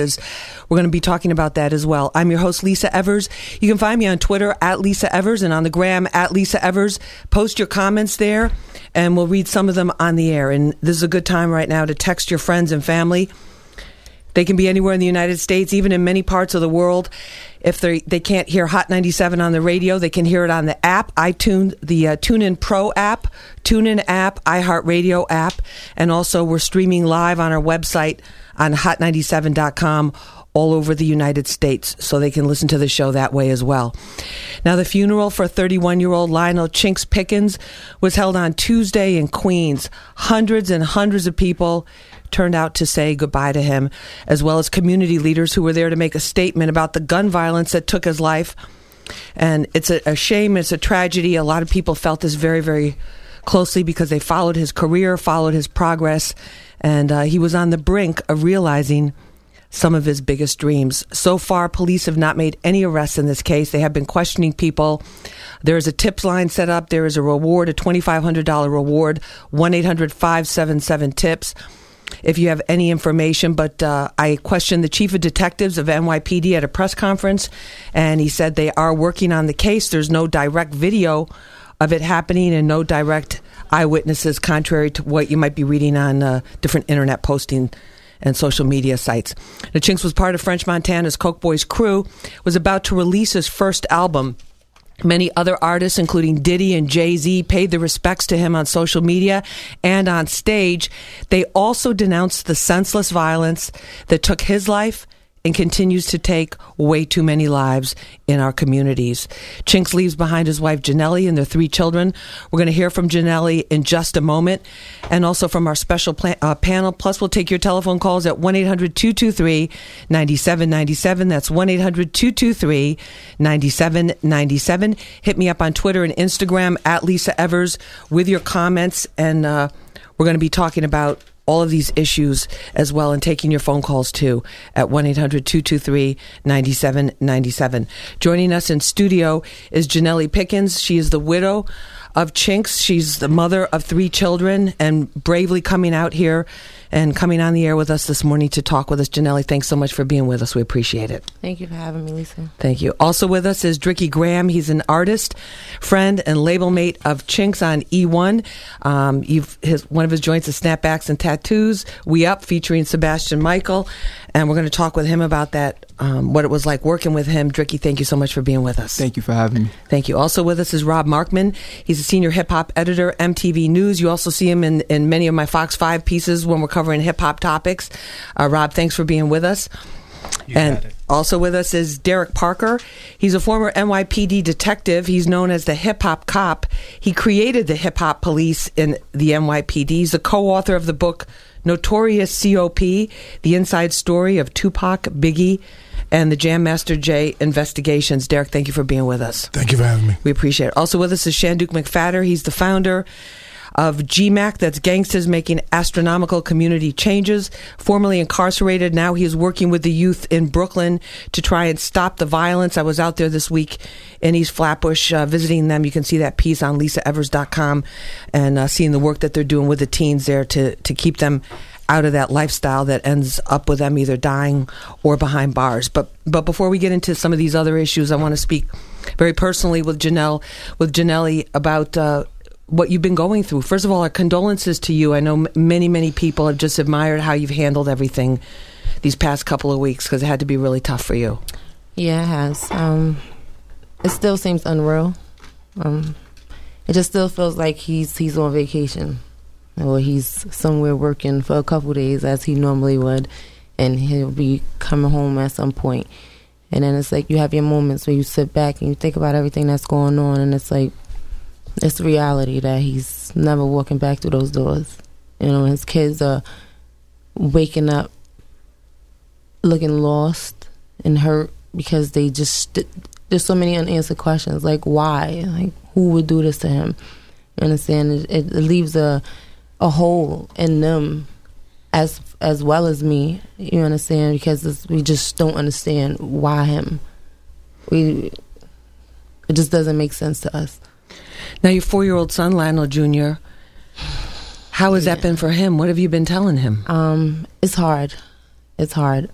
We're going to be talking about that as well. I'm your host, Lisa Evers. You can find me on Twitter at Lisa Evers and on the gram at Lisa Evers. Post your comments there and we'll read some of them on the air. And this is a good time right now to text your friends and family. They can be anywhere in the United States, even in many parts of the world. If they they can't hear Hot 97 on the radio, they can hear it on the app, iTunes, the uh, TuneIn Pro app, TuneIn app, iHeartRadio app, and also we're streaming live on our website on hot97.com all over the United States, so they can listen to the show that way as well. Now, the funeral for 31 year old Lionel Chinx Pickens was held on Tuesday in Queens. Hundreds and hundreds of people turned out to say goodbye to him, as well as community leaders who were there to make a statement about the gun violence that took his life. And it's a, a shame, it's a tragedy. A lot of people felt this very, very closely because they followed his career, followed his progress, and uh, he was on the brink of realizing some of his biggest dreams. So far, police have not made any arrests in this case. They have been questioning people. There is a tips line set up. There is a reward, a $2,500 reward, 1 800 577 TIPS if you have any information. But uh, I questioned the chief of detectives of NYPD at a press conference, and he said they are working on the case. There's no direct video of it happening and no direct eyewitnesses, contrary to what you might be reading on uh, different internet posting and social media sites. The Chinx was part of French Montana's Coke Boys crew, was about to release his first album. Many other artists, including Diddy and Jay Z, paid their respects to him on social media and on stage. They also denounced the senseless violence that took his life and continues to take way too many lives in our communities. Chinx leaves behind his wife Janelle and their three children. We're going to hear from Janelle in just a moment and also from our special plan, uh, panel. Plus, we'll take your telephone calls at 1 800 223 9797. That's 1 800 223 9797. Hit me up on Twitter and Instagram at Lisa Evers with your comments. And uh, we're going to be talking about all of these issues as well and taking your phone calls too at 1 800 223 9797. Joining us in studio is Janelle Pickens. She is the widow of Chinx. She's the mother of three children and bravely coming out here and coming on the air with us this morning to talk with us. Janelle, thanks so much for being with us. We appreciate it. Thank you for having me, Lisa. Thank you. Also with us is Dricky Graham. He's an artist, friend, and label mate of Chinx on E1. Um, his, one of his joints is Snapbacks and Tattoos. We Up, featuring Sebastian Michael. And we're going to talk with him about that um, what it was like working with him. Dricky, thank you so much for being with us. Thank you for having me. Thank you. Also with us is Rob Markman. He's a senior hip hop editor, MTV News. You also see him in, in many of my Fox 5 pieces when we're covering hip hop topics. Uh, Rob, thanks for being with us. You and also with us is Derek Parker. He's a former NYPD detective. He's known as the hip hop cop. He created the hip hop police in the NYPD. He's the co author of the book Notorious COP, the inside story of Tupac, Biggie, and the Jam Master Jay investigations. Derek, thank you for being with us. Thank you for having me. We appreciate it. Also with us is Shanduke McPhatter. He's the founder of GMAC, that's Gangsters Making Astronomical Community Changes. Formerly incarcerated, now he is working with the youth in Brooklyn to try and stop the violence. I was out there this week in East Flatbush uh, visiting them. You can see that piece on lisaevers.com and uh, seeing the work that they're doing with the teens there to, to keep them out of that lifestyle that ends up with them either dying or behind bars. But but before we get into some of these other issues, I want to speak very personally with Janelle with Janelle about uh, what you've been going through. First of all, our condolences to you. I know many many people have just admired how you've handled everything these past couple of weeks because it had to be really tough for you. Yeah, it has. Um, it still seems unreal. Um, it just still feels like he's he's on vacation or he's somewhere working for a couple days as he normally would, and he'll be coming home at some point. And then it's like you have your moments where you sit back and you think about everything that's going on, and it's like it's reality that he's never walking back through those doors. You know, his kids are waking up looking lost and hurt because they just there's so many unanswered questions like why like who would do this to him you understand it, it leaves a a hole in them as as well as me. You understand? Because we just don't understand why him. We it just doesn't make sense to us. Now your four year old son Lionel Jr. How has yeah. that been for him? What have you been telling him? Um, it's hard. It's hard.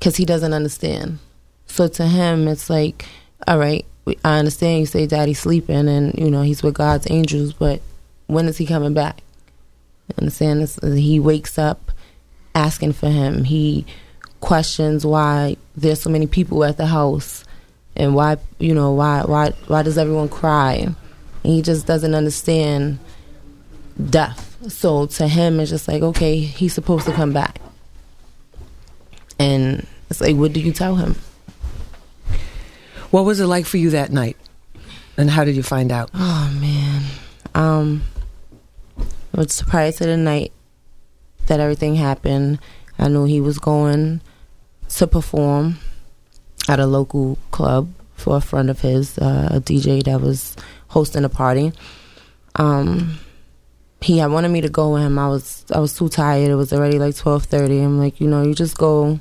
because he doesn't understand. So to him, it's like, all right, I understand you say daddy's sleeping and, you know, he's with God's angels, but when is he coming back? Understand? This, he wakes up asking for him. He questions why there's so many people at the house and why, you know, why, why, why does everyone cry? And he just doesn't understand death. So to him, it's just like, okay, he's supposed to come back. And it's like, what do you tell him? What was it like for you that night? And how did you find out? Oh man. Um Was surprised to the night that everything happened. I knew he was going to perform at a local club for a friend of his, uh, a DJ that was hosting a party. Um he had wanted me to go with him. I was I was too tired. It was already like twelve thirty. I'm like, you know, you just go.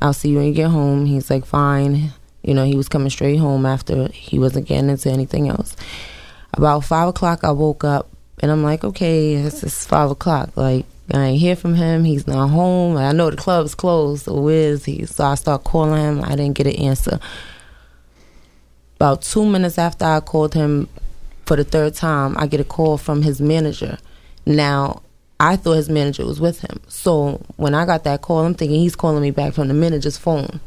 I'll see you when you get home. He's like, fine. You know, he was coming straight home after he wasn't getting into anything else. About five o'clock, I woke up and I'm like, okay, it's just five o'clock. Like, I ain't hear from him. He's not home. I know the club's closed. So where is he? So I start calling him. I didn't get an answer. About two minutes after I called him for the third time, I get a call from his manager. Now, I thought his manager was with him. So when I got that call, I'm thinking he's calling me back from the manager's phone.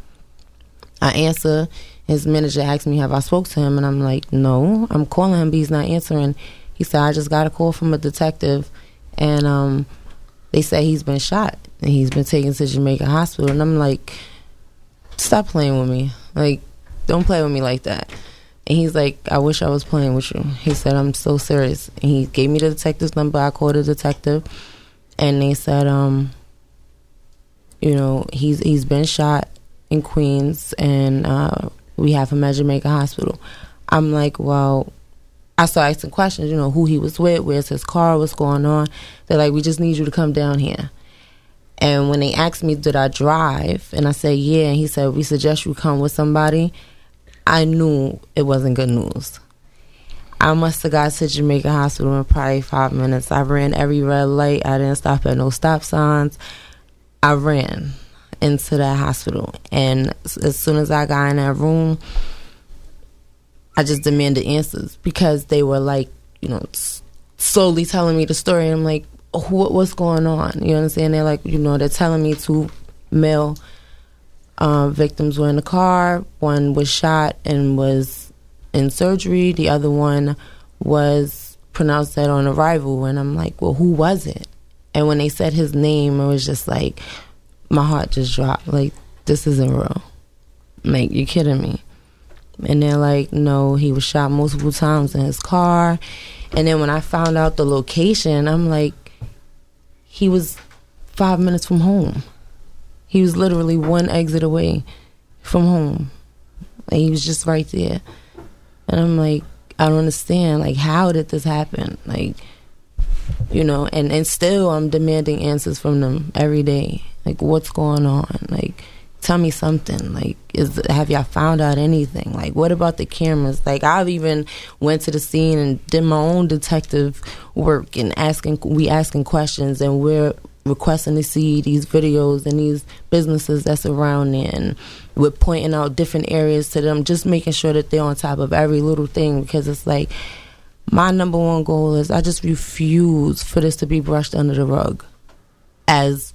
I answer. His manager asks me, "Have I spoke to him?" And I'm like, "No, I'm calling him, but he's not answering." He said, "I just got a call from a detective, and um, they say he's been shot and he's been taken to Jamaica Hospital." And I'm like, "Stop playing with me! Like, don't play with me like that." And he's like, "I wish I was playing with you." He said, "I'm so serious." And he gave me the detective's number. I called the detective, and they said, um, you know, he's he's been shot in Queens, and uh, we have him at Jamaica Hospital. I'm like, well, I started asking questions, you know, who he was with, where's his car, what's going on. They're like, we just need you to come down here. And when they asked me, did I drive? And I said, yeah. And he said, we suggest you come with somebody. I knew it wasn't good news. I must have got to Jamaica Hospital in probably five minutes. I ran every red light. I didn't stop at no stop signs. I ran into that hospital. And as soon as I got in that room, I just demanded answers because they were like, you know, slowly telling me the story. And I'm like, what, what's going on? You understand? They're like, you know, they're telling me two male uh, victims were in the car. One was shot and was in surgery. The other one was pronounced dead on arrival. And I'm like, well, who was it? And when they said his name, it was just like, my heart just dropped. Like, this isn't real. Like, you kidding me? And they're like, no, he was shot multiple times in his car. And then when I found out the location, I'm like, he was five minutes from home. He was literally one exit away from home. And he was just right there. And I'm like, I don't understand. Like, how did this happen? Like, you know, and, and still I'm demanding answers from them every day. Like, what's going on? Like, tell me something. Like, is have y'all found out anything? Like, what about the cameras? Like, I've even went to the scene and did my own detective work and asking we asking questions and we're requesting to see these videos and these businesses that's around there and we're pointing out different areas to them just making sure that they're on top of every little thing because it's like my number one goal is I just refuse for this to be brushed under the rug as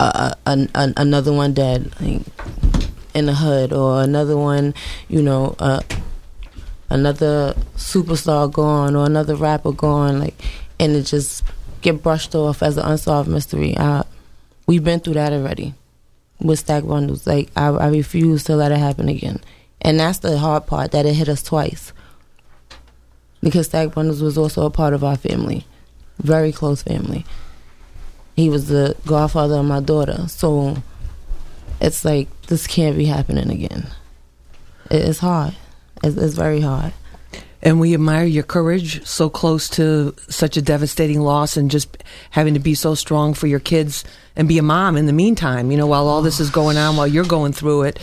a, a, a, another one dead like, in the hood or another one, you know, uh, another superstar gone or another rapper gone, like, and it just get brushed off as an unsolved mystery. We've been through that already with Stack Bundles. Like, I, I refuse to let it happen again. And that's the hard part, that it hit us twice. Because Stack Bundles was also a part of our family, very close family he was the godfather of my daughter. So it's like this can't be happening again. It's hard. It's, it's very hard. And we admire your courage so close to such a devastating loss and just having to be so strong for your kids and be a mom in the meantime, you know, while all this is going on, while you're going through it,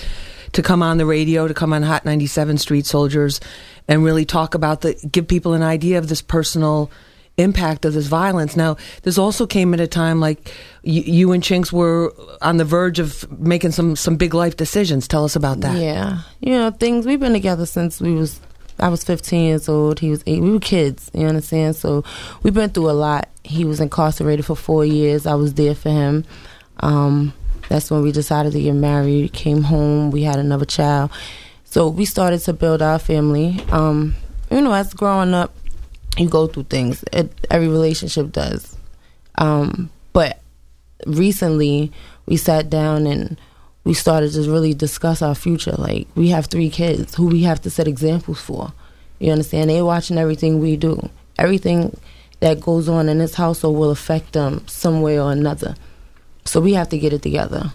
to come on the radio, to come on Hot 97 Street Soldiers and really talk about the, give people an idea of this personal impact of this violence. Now, this also came at a time like you, and Chinx were on the verge of making some some big life decisions. Tell us about that. Yeah, you know things. We've been together since we was. I was 15 years old. He was eight. We were kids. You understand? So we've been through a lot. He was incarcerated for four years. I was there for him. Um, that's when we decided to get married. Came home. We had another child. So we started to build our family. Um, you know, as growing up, you go through things. It, every relationship does. Um, but recently, we sat down and we started to really discuss our future. Like we have three kids who we have to set examples for. You understand? They're watching everything we do. Everything that goes on in this household will affect them some way or another. So we have to get it together.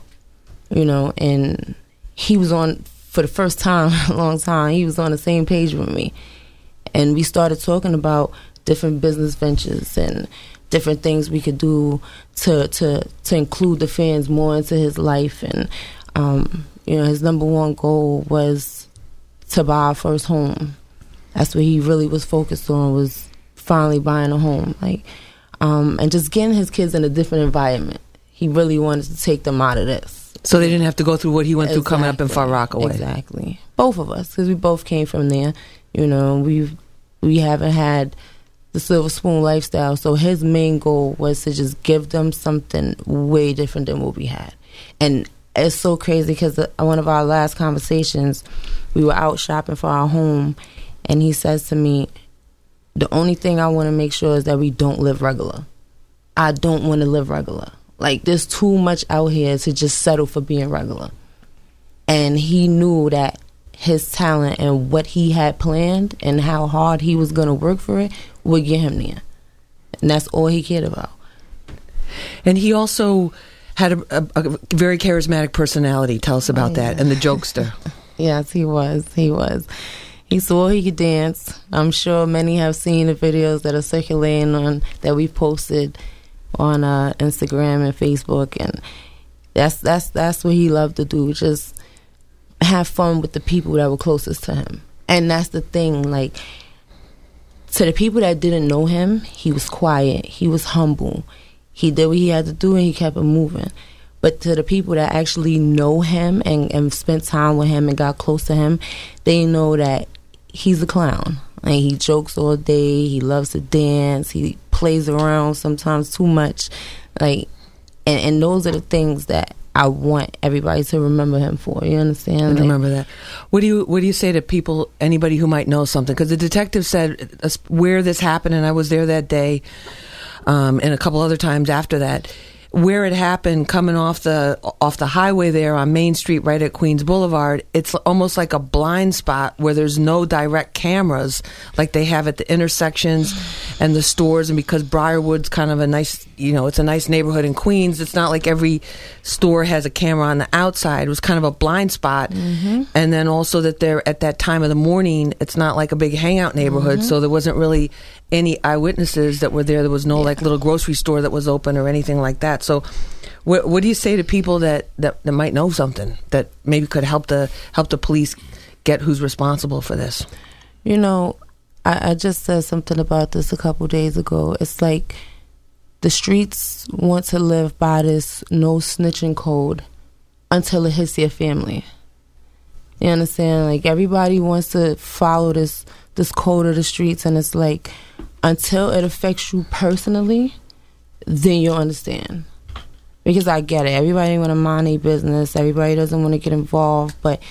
You know, and he was on for the first time a long time. He was on the same page with me. And we started talking about different business ventures and different things we could do to to to include the fans more into his life. And um, you know his number one goal was to buy our first home. That's what he really was focused on was finally buying a home. Like um, and just getting his kids in a different environment. He really wanted to take them out of this. So they didn't have to go through what he went through coming up in Far Rockaway. exactly. Both of us because we both came from there you know we've we haven't had the silver spoon lifestyle. So his main goal was to just give them something way different than what we had. And it's so crazy because one of our last conversations, we were out shopping for our home, and he says to me, "The only thing I want to make sure is that we don't live regular. I don't want to live regular. Like there's too much out here to just settle for being regular." And he knew that his talent and what he had planned and how hard he was going to work for it would get him there. And that's all he cared about. And he also had a, a, a very charismatic personality. Tell us about oh, yeah. that. And the jokester. yes, he was. He was. He swore he could dance. I'm sure many have seen the videos that are circulating on that we posted on uh, Instagram and Facebook, and that's that's that's what he loved to do. Just have fun with the people that were closest to him. And that's the thing, like to the people that didn't know him, he was quiet, he was humble. He did what he had to do and he kept it moving. But to the people that actually know him and, and spent time with him and got close to him, they know that he's a clown. Like he jokes all day, he loves to dance, he plays around sometimes too much. Like and, and those are the things that I want everybody to remember him for. You understand? Like, remember that. What do you What do you say to people? Anybody who might know something? Because the detective said where this happened, and I was there that day, um, and a couple other times after that where it happened coming off the off the highway there on Main Street right at Queens Boulevard it's almost like a blind spot where there's no direct cameras like they have at the intersections and the stores and because Briarwood's kind of a nice you know it's a nice neighborhood in Queens it's not like every store has a camera on the outside it was kind of a blind spot mm-hmm. and then also that they're at that time of the morning it's not like a big hangout neighborhood mm-hmm. so there wasn't really any eyewitnesses that were there. There was no yeah. like little grocery store that was open or anything like that. So, what, what do you say to people that, that, that might know something that maybe could help the help the police get who's responsible for this? You know, I, I just said something about this a couple days ago. It's like the streets want to live by this no snitching code until it hits your family. You understand? Like everybody wants to follow this this code of the streets, and it's like until it affects you personally, then you'll understand. Because I get it. Everybody want to mind their business. Everybody doesn't want to get involved. But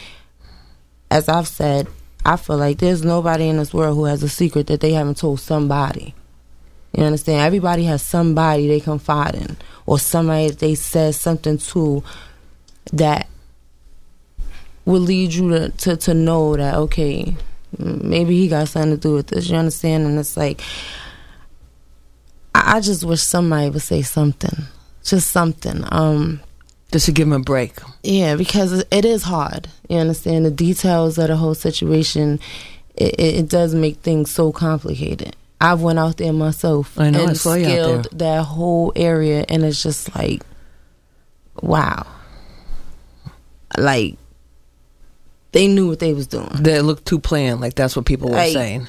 as I've said, I feel like there's nobody in this world who has a secret that they haven't told somebody. You understand? Everybody has somebody they confide in, or somebody they said something to that will lead you to, to, to know that okay, maybe he got something to do with this. You understand? And it's like, I, I just wish somebody would say something, just something. Um, just to give him a break. Yeah, because it is hard. You understand the details of the whole situation. It, it, it does make things so complicated. I've went out there myself I know, and I saw you out there. that whole area, and it's just like, wow. Like they knew what they was doing. They looked too planned. Like that's what people were like, saying.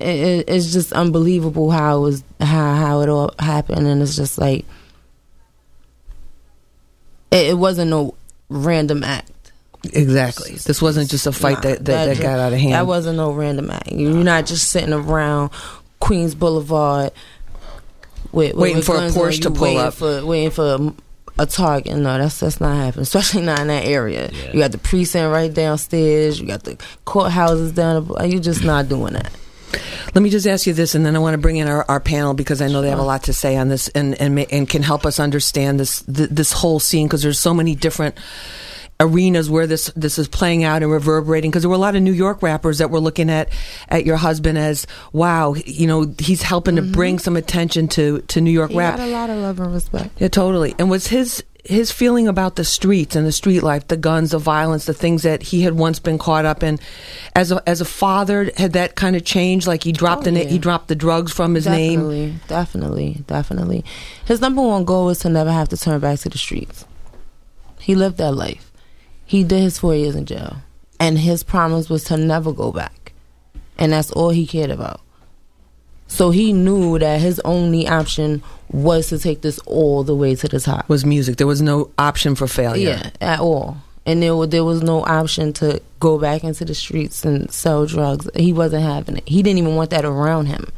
It, it's just unbelievable how it was how how it all happened, and it's just like it, it wasn't no random act. Exactly. This wasn't just a fight Nah, that, that, that got out of hand. That wasn't no random act. You're not just sitting around Queens Boulevard with, with Waiting with for a Porsche to pull waiting up. for waiting for a, a target. No, that's that's not happening. Especially not in that area. Yeah. You got the precinct right downstairs. You got the courthouses down. The, you just not doing that. Let me just ask you this, and then I want to bring in our, our panel because I know they have a lot to say on this and and, and can help us understand this th- this whole scene because there's so many different arenas where this this is playing out and reverberating because there were a lot of New York rappers that were looking at at your husband as wow you know he's helping to mm-hmm. bring some attention to to New York He rap. got a lot of love and respect. yeah totally. And was his his feeling about the streets and the street life the guns the violence the things that he had once been caught up in as a as a father had that kind of changed like he dropped Oh, the yeah. he dropped the drugs from his name definitely, Definitely, definitely. His number one goal was to never have to turn back to the streets. He lived that life. He did his four years in jail, and his promise was to never go back, and that's all he cared about. So he knew that his only option was to take this all the way to the top. was music there was no option for failure Yeah, at all. And there was, there was no option to go back into the streets and sell drugs. He wasn't having it. He didn't even want that around him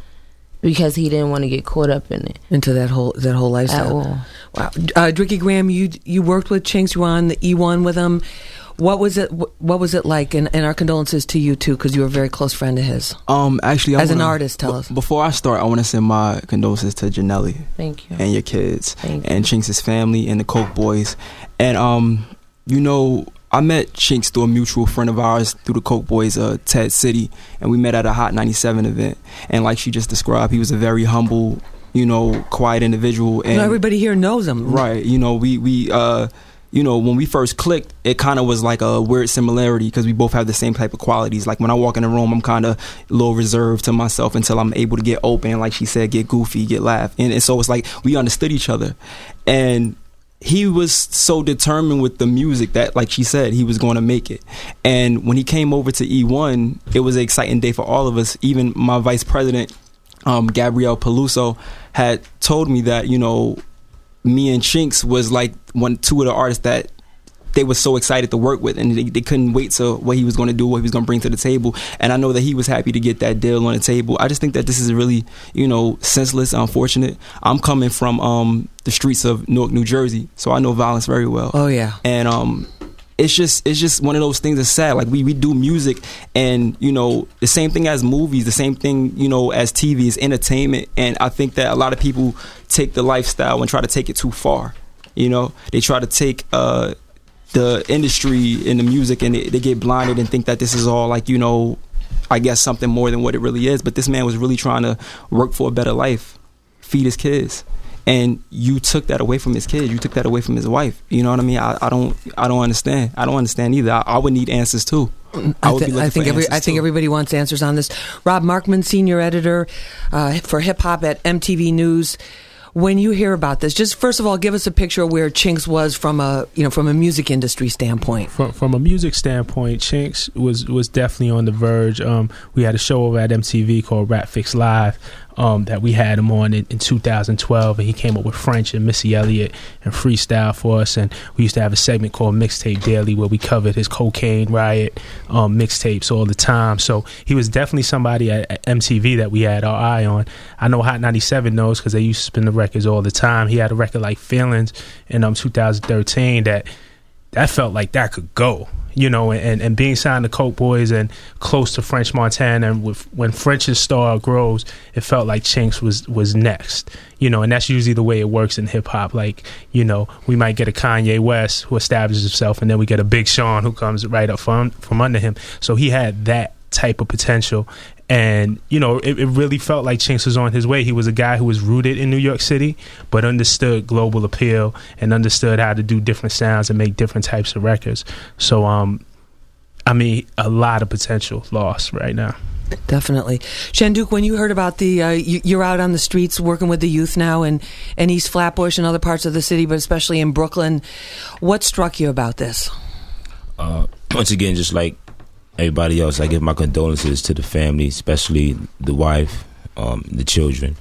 because he didn't want to get caught up in it into that whole that whole lifestyle wow uh, Dricky Graham you you worked with Chinx you were on the E1 with him what was it what was it like and, and our condolences to you too because you were a very close friend of his Um, actually, I As an wanna- artist, tell b- us. Before I start, I want to send my condolences to Janelli Thank you. and your kids Thank you. and Chinx' family and the Coke Boys. And um, you know, I met Chinx through a mutual friend of ours through the Coke Boys, uh, Ted City, and we met at a Hot 97 event. And like she just described, he was a very humble, you know, quiet individual. And You know, everybody here knows him Right. You know, we we uh you know, when we first clicked, it kind of was like a weird similarity because we both have the same type of qualities. Like when I walk in a room, I'm kind of a little reserved to myself until I'm able to get open, like she said, get goofy, get laugh. And, and so it's like we understood each other. And he was so determined with the music that, like she said, he was going to make it. And when he came over to E1, it was an exciting day for all of us. Even my vice president, um, Gabrielle Peluso, had told me that, you know, me and Chinx was like one two of the artists that they were so excited to work with and they, they couldn't wait to what he was going to do what he was going to bring to the table. And i know that he was happy to get that deal on the table. I just think that this is really you know senseless unfortunate. I'm coming from um the streets of newark new jersey so i know violence very well. Oh yeah. And um it's just it's just one of those things that's sad. Like we, we do music and you know the same thing as movies the same thing you know as tv is entertainment. And i think that a lot of people take the lifestyle and try to take it too far you know? They try to take uh the industry in the music and they, they get blinded and think that this is all like you know i guess something more than what it really is. But this man was really trying to work for a better life. Feed his kids and you took that away from his kids you took that away from his wife you know what i mean i, I don't i don't understand i don't understand either i, I would need answers too I, would be looking I think for every, I answers, think too. everybody wants answers on this. Rob Markman, senior editor uh, for hip hop at MTV News. When you hear about this, just first of all, give us a picture of where Chinx was from a you know from a music industry standpoint. from from a music standpoint, Chinx was was definitely on the verge. Um, we had a show over at MTV called Rap Fix Live um, that we had him on in, in 2012, and he came up with French and Missy Elliott and freestyle for us. And we used to have a segment called Mixtape Daily where we covered his cocaine riot um, mixtapes all the time. So he was definitely somebody at, at MTV that we had our eye on. I know Hot 97 knows because they used to spin the records all the time. He had a record like Feelings in um 2013 that that felt like that could go, you know, and, and being signed to Coke Boys and close to French Montana, and with, when French's star grows, it felt like Chinx was was next, you know, and that's usually the way it works in hip hop. Like, you know, we might get a Kanye West who establishes himself, and then we get a Big Sean who comes right up from from under him. So he had that type of potential. And, you know, it, it really felt like Chinx was on his way. He was a guy who was rooted in New York City, but understood global appeal and understood how to do different sounds and make different types of records. So, um, I mean, a lot of potential lost right now. Definitely, Shanduke. When you heard about the, uh, you, you're out on the streets working with the youth now, in in East Flatbush and other parts of the city, but especially in Brooklyn. What struck you about this? uh, once again, just like everybody else, I give my condolences to the family, especially the wife, um, the children.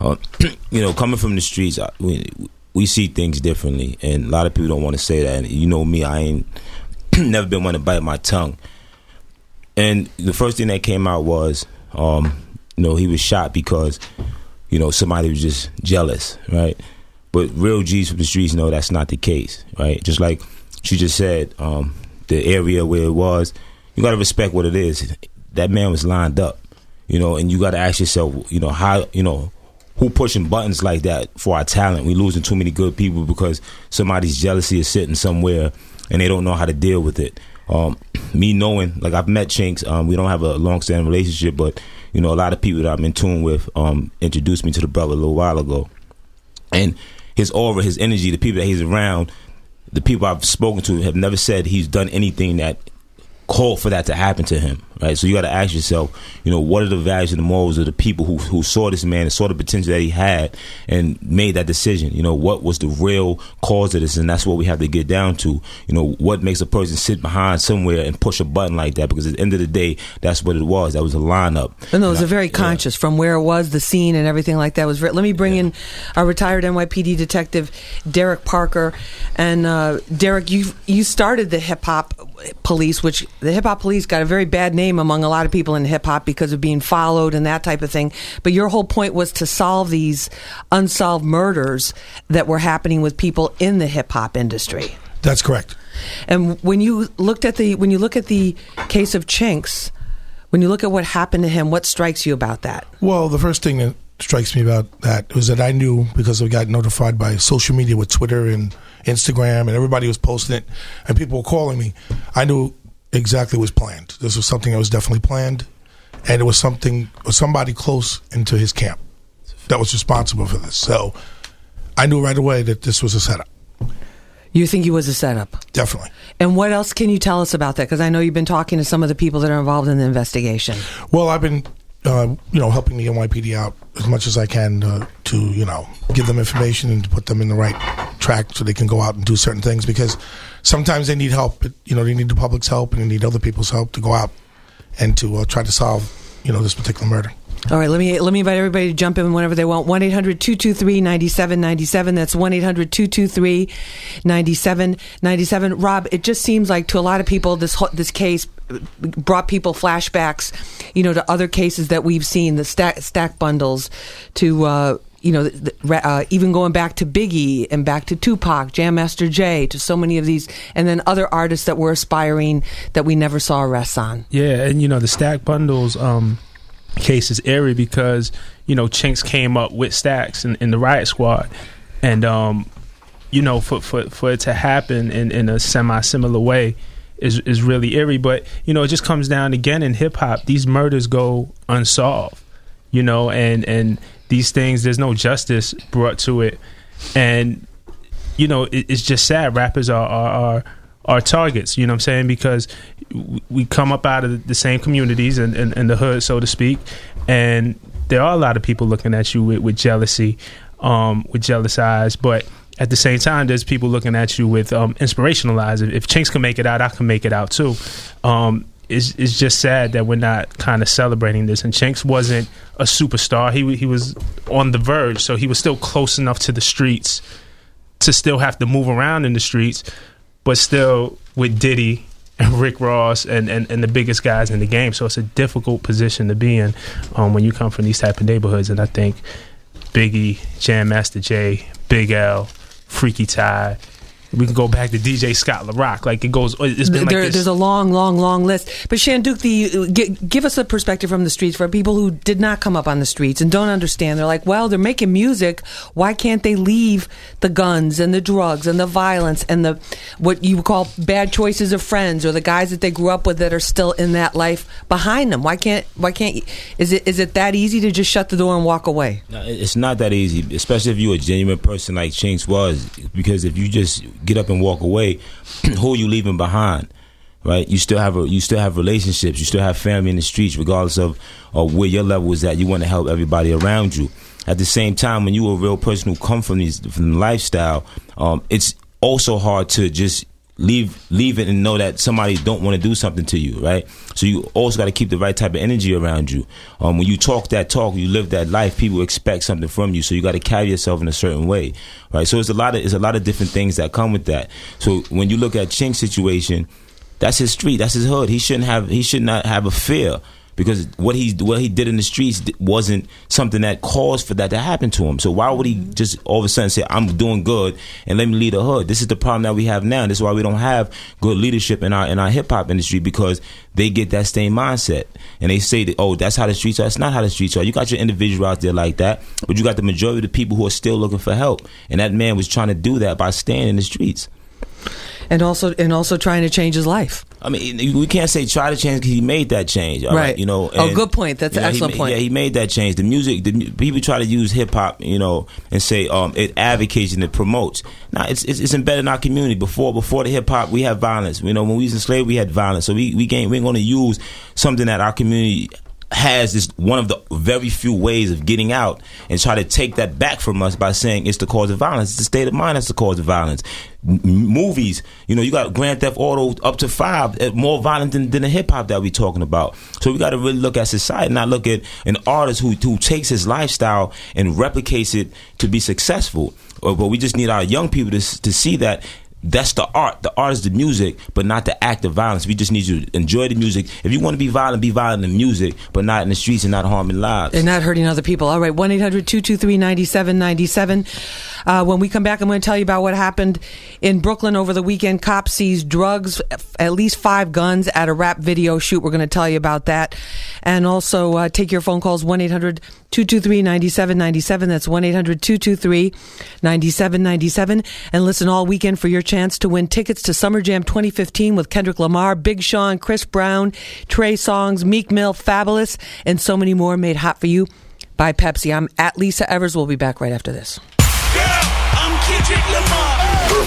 Uh, you know, coming from the streets, I, we, we see things differently, and a lot of people don't want to say that. And you know me, I ain't never been one to bite my tongue. And the first thing that came out was, um, you know, he was shot because, you know, somebody was just jealous, right? But real G's from the streets know that's not the case, right? Just like she just said, um, the area where it was, you got to respect what it is. That man was lined up, you know, and you got to ask yourself, you know, how, you know, who pushing buttons like that for our talent? We losing too many good people because somebody's jealousy is sitting somewhere and they don't know how to deal with it. Um, me knowing, like I've met Chinx, um, we don't have a long standing relationship, but you know, a lot of people that I'm in tune with um, introduced me to the brother a little while ago, and his aura, his energy, the people that he's around, the people I've spoken to have never said he's done anything that call for that to happen to him, right? So you got to ask yourself, you know, what are the values and the morals of the people who who saw this man and saw the potential that he had and made that decision? You know, what was the real cause of this? And that's what we have to get down to. You know, what makes a person sit behind somewhere and push a button like that? Because at the end of the day, that's what it was. That was a lineup. And it was a very conscious from where it was, the scene, and everything like that was. Very, let me bring yeah. in our retired NYPD detective, Derek Parker, and uh, Derek, you you started the hip hop police, which the hip hop police got a very bad name among a lot of people in hip hop because of being followed and that type of thing. But your whole point was to solve these unsolved murders that were happening with people in the hip hop industry. That's correct. And when you looked at the when you look at the case of Chinx, when you look at what happened to him, what strikes you about that? Well, the first thing that strikes me about that was that I knew because I got notified by social media with Twitter and Instagram, and everybody was posting it, and people were calling me. I knew exactly what was planned. This was something that was definitely planned, and it was something somebody close into his camp that was responsible for this. So I knew right away that this was a setup. You think it was a setup? Definitely. And what else can you tell us about that? Because I know you've been talking to some of the people that are involved in the investigation. Well, I've been, uh, you know, helping the NYPD out as much as I can uh, to, you know, give them information and to put them in the right track so they can go out and do certain things because sometimes they need help. You know, they need the public's help and they need other people's help to go out and to uh, try to solve, you know, this particular murder. All right, let me let me invite everybody to jump in whenever they want. 1-800-223-9797. That's 1-800-223-9797. Rob, it just seems like to a lot of people this this case brought people flashbacks, you know, to other cases that we've seen, the stack, stack bundles to uh, you know, uh, even going back to Biggie and back to Tupac, Jam Master Jay, to so many of these, and then other artists that were aspiring that we never saw arrests on. Yeah, and you know, the stack bundles um, case is airy because you know Chinx came up with stacks in, in the riot squad, and um, you know, for for for it to happen in in a semi similar way. Is, is really eerie, but you know it just comes down again in hip hop. These murders go unsolved, you know, and and these things there's no justice brought to it and you know it, it's just sad rappers are, are, are are targets you know what i'm saying because we come up out of the same communities and, and, and the hood so to speak and there are a lot of people looking at you with, with jealousy um, with jealous eyes but at the same time, there's people looking at you with um, inspirational eyes. If, if Chinx can make it out, I can make it out too. Um, it's, it's just sad that we're not kind of celebrating this. And Chinx wasn't a superstar; he he was on the verge, so he was still close enough to the streets to still have to move around in the streets, but still with Diddy and Rick Ross and, and, and the biggest guys in the game. So it's a difficult position to be in um, when you come from these type of neighborhoods. And I think Biggie, Jam Master Jay, Big L, Freaky Tah, we can go back to DJ Scott LaRock. Like it goes. It's been there, like There's a long, long, long list. But Shanduke, the give, give us a perspective from the streets for people who did not come up on the streets and don't understand. They're like, well, they're making music. Why can't they leave the guns and the drugs and the violence and the what you call bad choices of friends or the guys that they grew up with that are still in that life behind them? Why can't? Why can't? Is it is it that easy to just shut the door and walk away? No, it's not that easy, especially if you're a genuine person like Chinx was. Because if you just get up and walk away, who are you leaving behind? Right, you still have a, you still have relationships, you still have family in the streets, regardless of, of where your level is at. You want to help everybody around you. At the same time, when you're a real person who come from these from the lifestyle, um, it's also hard to just leave leave it and know that somebody don't want to do something to you, right? So you also got to keep the right type of energy around you. Um, when you talk that talk, you live that life. People expect something from you, so you got to carry yourself in a certain way, right? So it's a lot of it's a lot of different things that come with that. So when you look at Chinx' situation, that's his street, that's his hood. He shouldn't have he should not have a fear because what he what he did in the streets wasn't something that caused for that to happen to him. So why would he mm-hmm. just all of a sudden say I'm doing good and let me lead the hood? This is the problem that we have now. This is why we don't have good leadership in our in our hip hop industry because they get that same mindset and they say that oh that's how the streets are. It's not how the streets are. You got your individual out there like that, but you got the majority of the people who are still looking for help. And that man was trying to do that by staying in the streets and also and also trying to change his life. I mean, we can't say try to change because he made that change, right. right? You know. oh, good point. That's an know, excellent he, point. Yeah, he made that change. The music, the people try to use hip hop, you know, and say um, it advocates and it promotes. Now, it's, it's, it's embedded in our community. Before before the hip hop, we had violence. You know, when we was enslaved, we had violence. So we we ain't, we're going to use something that our community has this one of the very few ways of getting out and try to take that back from us by saying it's the cause of violence. It's the state of mind that's the cause of violence. M- movies, you know, you got Grand Theft Auto up to five, uh, more violent than, than the hip hop that we talking about. So we got to really look at society, not look at an artist who who takes his lifestyle and replicates it to be successful. But we just need our young people to to see that that's the art. The art is the music, but not the act of violence. We just need you to enjoy the music. If you want to be violent, be violent in music, but not in the streets and not harming lives. And not hurting other people. All right, 1 800 223 9797. Uh, when we come back, I'm going to tell you about what happened in Brooklyn over the weekend. Cops seized drugs, at least five guns at a rap video shoot. We're going to tell you about that. And also uh, take your phone calls 1 800 223 9797. That's 1 800 223 9797. And listen all weekend for your chance to win tickets to Summer Jam 2015 with Kendrick Lamar, Big Sean, Chris Brown, Trey Songz, Meek Mill, Fabolous, and so many more made hot for you by Pepsi. I'm at Lisa Evers. We'll be back right after this.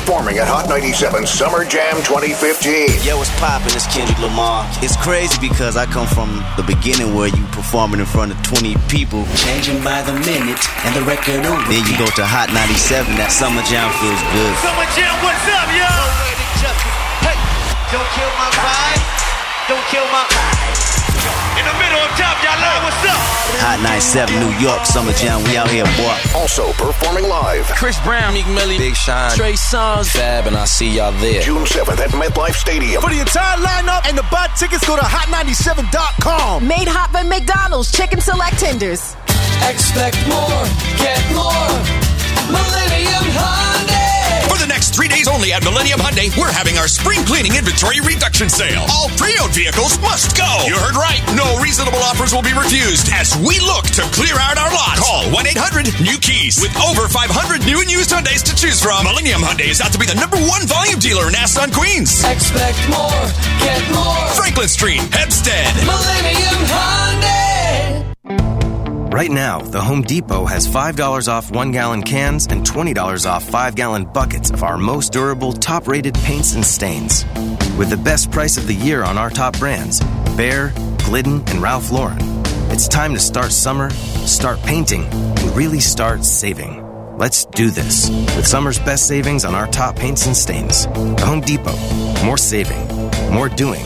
Performing at Hot 97 Summer Jam 2015. Yo, what's poppin'? It's Kendrick Lamar. It's crazy because I come from the beginning where you performing in front of 20 people. Changing by the minute and the record over. Then you go to Hot 97. That Summer Jam feels good. Summer Jam, what's up, yo? Hey, don't kill my vibe. Don't kill my vibe. In the middle of top, y'all know what's up. Hot 97 New York Summer Jam. We out here, boy. Also performing live Chris Brown, Meek Millie, Big Sean, Trey Songz, Fab, and I see y'all there. June 7th at MetLife Stadium. For the entire lineup and to buy tickets, go to hot97.com. Made hot by McDonald's Chicken Select Tenders. Expect more, get more. Millennium Hyundai. For the next three days only at Millennium Hyundai, we're having our spring cleaning inventory reduction sale. All pre-owned vehicles must go. You heard right. No reasonable offers will be refused as we look to clear out our lots. Call 1-800-NEW-KEYS. With over 500 new and used Hyundais to choose from, Millennium Hyundai is out to be the number one volume dealer in Nassau Queens. Expect more, get more. Franklin Street, Hempstead. Millennium Hyundai. Right now, the Home Depot has $5 off one gallon cans and $20 off five gallon buckets of our most durable, top rated paints and stains. With the best price of the year on our top brands Bear, Glidden, and Ralph Lauren, it's time to start summer, start painting, and really start saving. Let's do this with summer's best savings on our top paints and stains. The Home Depot. More saving, more doing.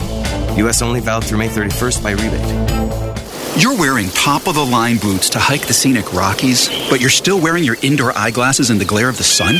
U.S. only valid through May 31st by rebate. You're wearing top of the line boots to hike the scenic Rockies, but you're still wearing your indoor eyeglasses in the glare of the sun?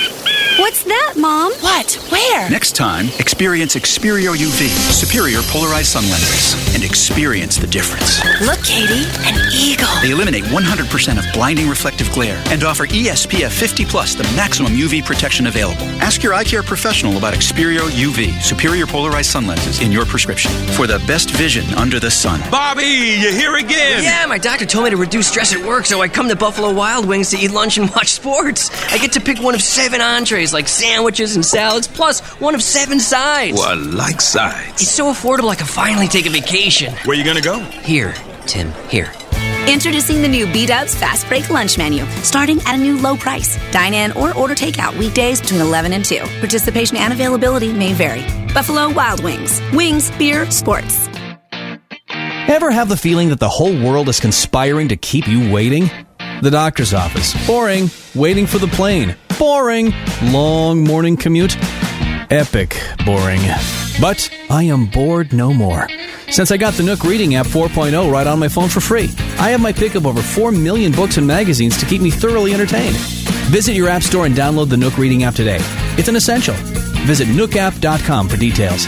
What's that, Mom? What? Where? Next time, experience Xperio UV, superior polarized sun lenses, and experience the difference. Look, Katie, an eagle. They eliminate 100% of blinding reflective glare and offer ESPF 50 plus, the maximum UV protection available. Ask your eye care professional about Xperio UV, superior polarized sun lenses in your prescription for the best vision under the sun. Bobby, you here again? Yeah, my doctor told me to reduce stress at work, so I come to Buffalo Wild Wings to eat lunch and watch sports. I get to pick one of seven entrees, like sandwiches and salads, plus one of seven sides. Well, I like sides. It's so affordable I can finally take a vacation. Where you gonna go? Here, Tim, here. Introducing the new B Dubs Fast Break Lunch Menu, starting at a new low price. Dine in or order takeout weekdays between 11 and 2. Participation and availability may vary. Buffalo Wild Wings. Wings, beer, sports. Ever have the feeling that the whole world is conspiring to keep you waiting? The doctor's office. Boring. Waiting for the plane. Boring. Long morning commute. Epic boring. But I am bored no more. Since I got the Nook Reading app 4.0 right on my phone for free, I have my pick of over 4 million books and magazines to keep me thoroughly entertained. Visit your app store and download the Nook Reading app today. It's an essential. Visit nookapp.com for details.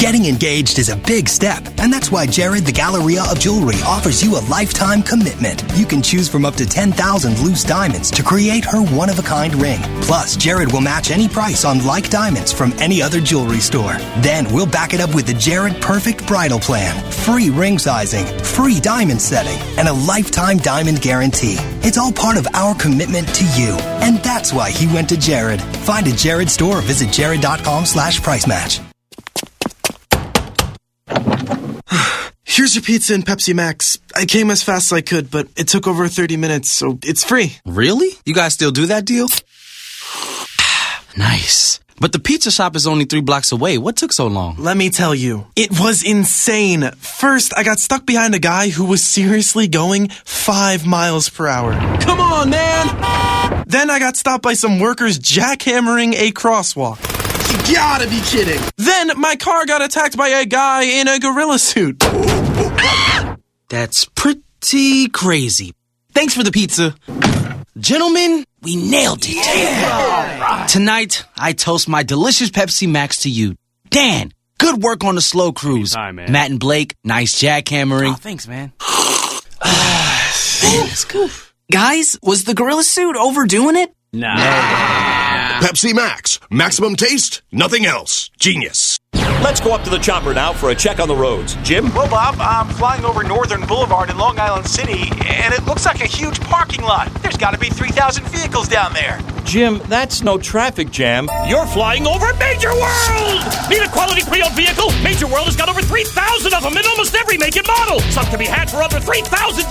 Getting engaged is a big step, and that's why Jared the Galleria of Jewelry offers you a lifetime commitment. You can choose from up to 10,000 loose diamonds to create her one of a kind ring. Plus, Jared will match any price on like diamonds from any other jewelry store. Then we'll back it up with the Jared Perfect Bridal Plan, free ring sizing, free diamond setting, and a lifetime diamond guarantee. It's all part of our commitment to you, and that's why he went to Jared. Find a Jared store or visit jared.com slash price match. Here's your pizza and Pepsi Max. I came as fast as I could, but it took over 30 minutes, so it's free. Really? You guys still do that deal? nice. But the pizza shop is only three blocks away. What took so long? Let me tell you, it was insane. First, I got stuck behind a guy who was seriously going five miles per hour. Come on, man! Then I got stopped by some workers jackhammering a crosswalk. You gotta be kidding. Then my car got attacked by a guy in a gorilla suit. That's pretty crazy. Thanks for the pizza. Gentlemen, we nailed it. Yeah. Tonight, I toast my delicious Pepsi Max to you. Dan, good work on the slow cruise. Time, man. Matt and Blake, nice jackhammering. Oh, thanks, man. man, that's good. Guys, was the gorilla suit overdoing it? Nah. Pepsi Max. Maximum taste, nothing else. Genius. Let's go up to the chopper now for a check on the roads. Jim? Well, Bob, I'm flying over Northern Boulevard in Long Island City, and it looks like a huge parking lot. There's got to be 3,000 vehicles down there. Jim, that's no traffic jam. You're flying over Major World! Need a quality pre-owned vehicle? Major World has got over 3,000 of them in almost every make and model. Some can be had for under $3,000.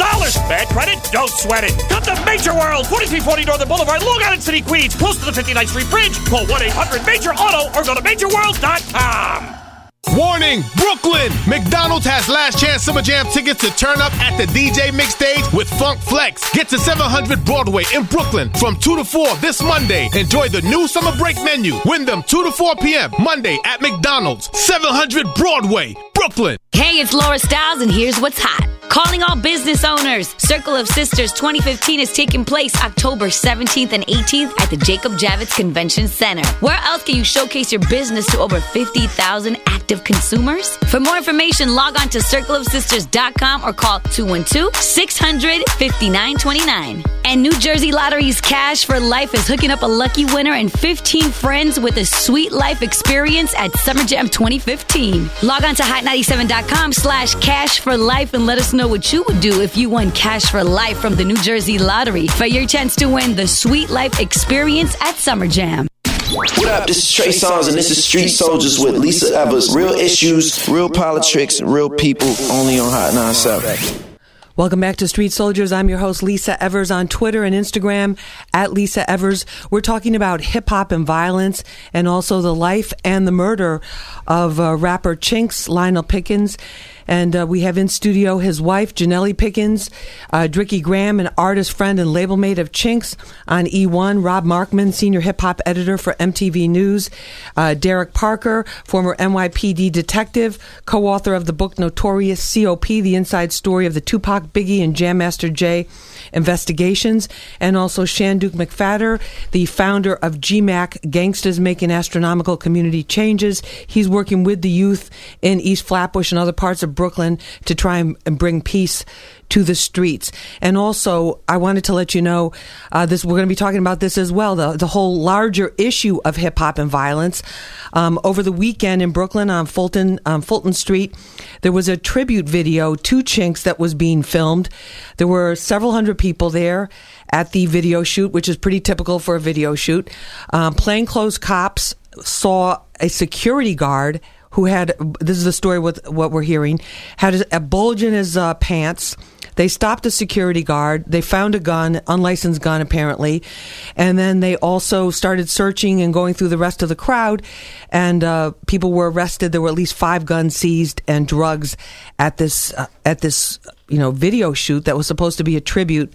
Bad credit? Don't sweat it. Come to Major World, 4340 Northern Boulevard, Long Island City, Queens, close to the 59th Street Bridge. Call 1-800-MAJOR-AUTO or go to MajorWorld.com. Warning, Brooklyn! McDonald's has last chance Summer Jam tickets to turn up at the DJ Mix stage with Funk Flex. Get to 700 Broadway in Brooklyn from 2 to 4 this Monday. Enjoy the new summer break menu. Win them 2 to 4 p.m. Monday at McDonald's. 700 Broadway, Brooklyn. Hey, it's Laura Stylez, and here's what's hot. Calling all business owners. Circle of Sisters 2015 is taking place October 17th and 18th at the Jacob Javits Convention Center. Where else can you showcase your business to over 50,000 active consumers? For more information, log on to circleofsisters.com or call 212 600 5929. And New Jersey Lottery's Cash for Life is hooking up a lucky winner and 15 friends with a sweet life experience at Summer Jam 2015. Log on to hot97.com slash cash for life and let us know what you would do if you won cash for life from the New Jersey Lottery for your chance to win the sweet life experience at Summer Jam. What up? This is Trey Songz, and this is Street Soldiers with Lisa Evers. Real issues, real politics, real people, only on Hot 97. Welcome back to Street Soldiers. I'm your host, Lisa Evers, on Twitter and Instagram at Lisa Evers. We're talking about hip hop and violence and also the life and the murder of uh, rapper Chinx, Lionel Pickens. And uh, we have in studio his wife, Janelle Pickens, uh, Dricky Graham, an artist friend and label mate of Chinx. On E1, Rob Markman, senior hip hop editor for MTV News, uh, Derek Parker, former NYPD detective, co author of the book Notorious COP, the inside story of the Tupac, Biggie, and Jam Master Jay investigations, and also Shanduke McPhatter, the founder of GMAC, Gangstas Making Astronomical Community Changes. He's working with the youth in East Flatbush and other parts of Brooklyn to try and bring peace to the streets. And also, I wanted to let you know uh, this. We're going to be talking about this as well. The the whole larger issue of hip hop and violence. Um, over the weekend in Brooklyn on Fulton um, Fulton Street, there was a tribute video to Chinx that was being filmed. There were several hundred people there at the video shoot, which is pretty typical for a video shoot. Um, plainclothes cops saw a security guard who had this is the story with what we're hearing had a bulge in his uh, pants they stopped a security guard. They found a gun, unlicensed gun apparently, and then they also started searching and going through the rest of the crowd. And uh, people were arrested. There were at least five guns seized and drugs at this uh, at this you know video shoot that was supposed to be a tribute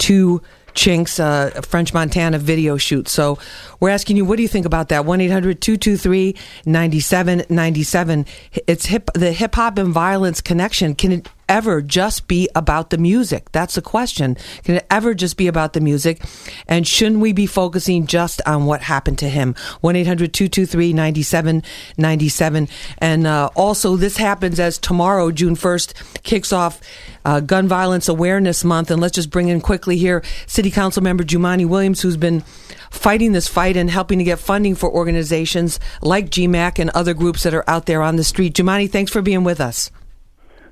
to Chinx' uh, French Montana video shoot. So we're asking you, what do you think about that? 1 800 223 9797. It's hip, the hip hop and violence connection. Can it ever just be about the music? That's the question. Can it ever just be about the music? And shouldn't we be focusing just on what happened to him? 1 800 223 9797. And uh, also, this happens as tomorrow, June 1st, kicks off uh, Gun Violence Awareness Month. And let's just bring in quickly here City Council member Jumaane Williams, who's been fighting this fight and helping to get funding for organizations like GMAC and other groups that are out there on the street. Jumaane, thanks for being with us.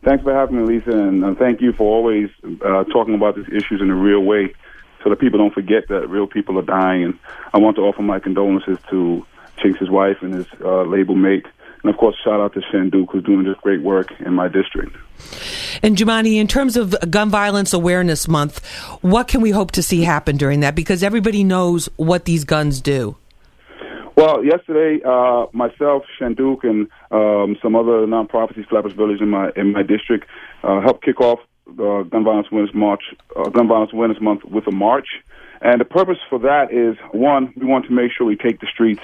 Thanks for having me, Lisa, and uh, thank you for always uh, talking about these issues in a real way so that people don't forget that real people are dying. And I want to offer my condolences to Chinx' wife and his uh, label mate. And of course, shout out to Shanduke, who's doing just great work in my district. And Jumaane, in terms of Gun Violence Awareness Month, what can we hope to see happen during that? Because everybody knows what these guns do. Well, yesterday, uh, myself, Shanduke, and um, some other nonprofits, Flatbush Village in my in my district, uh, helped kick off the Gun Violence Awareness March, uh, Gun Violence Awareness Month with a march. And the purpose for that is one, we want to make sure we take the streets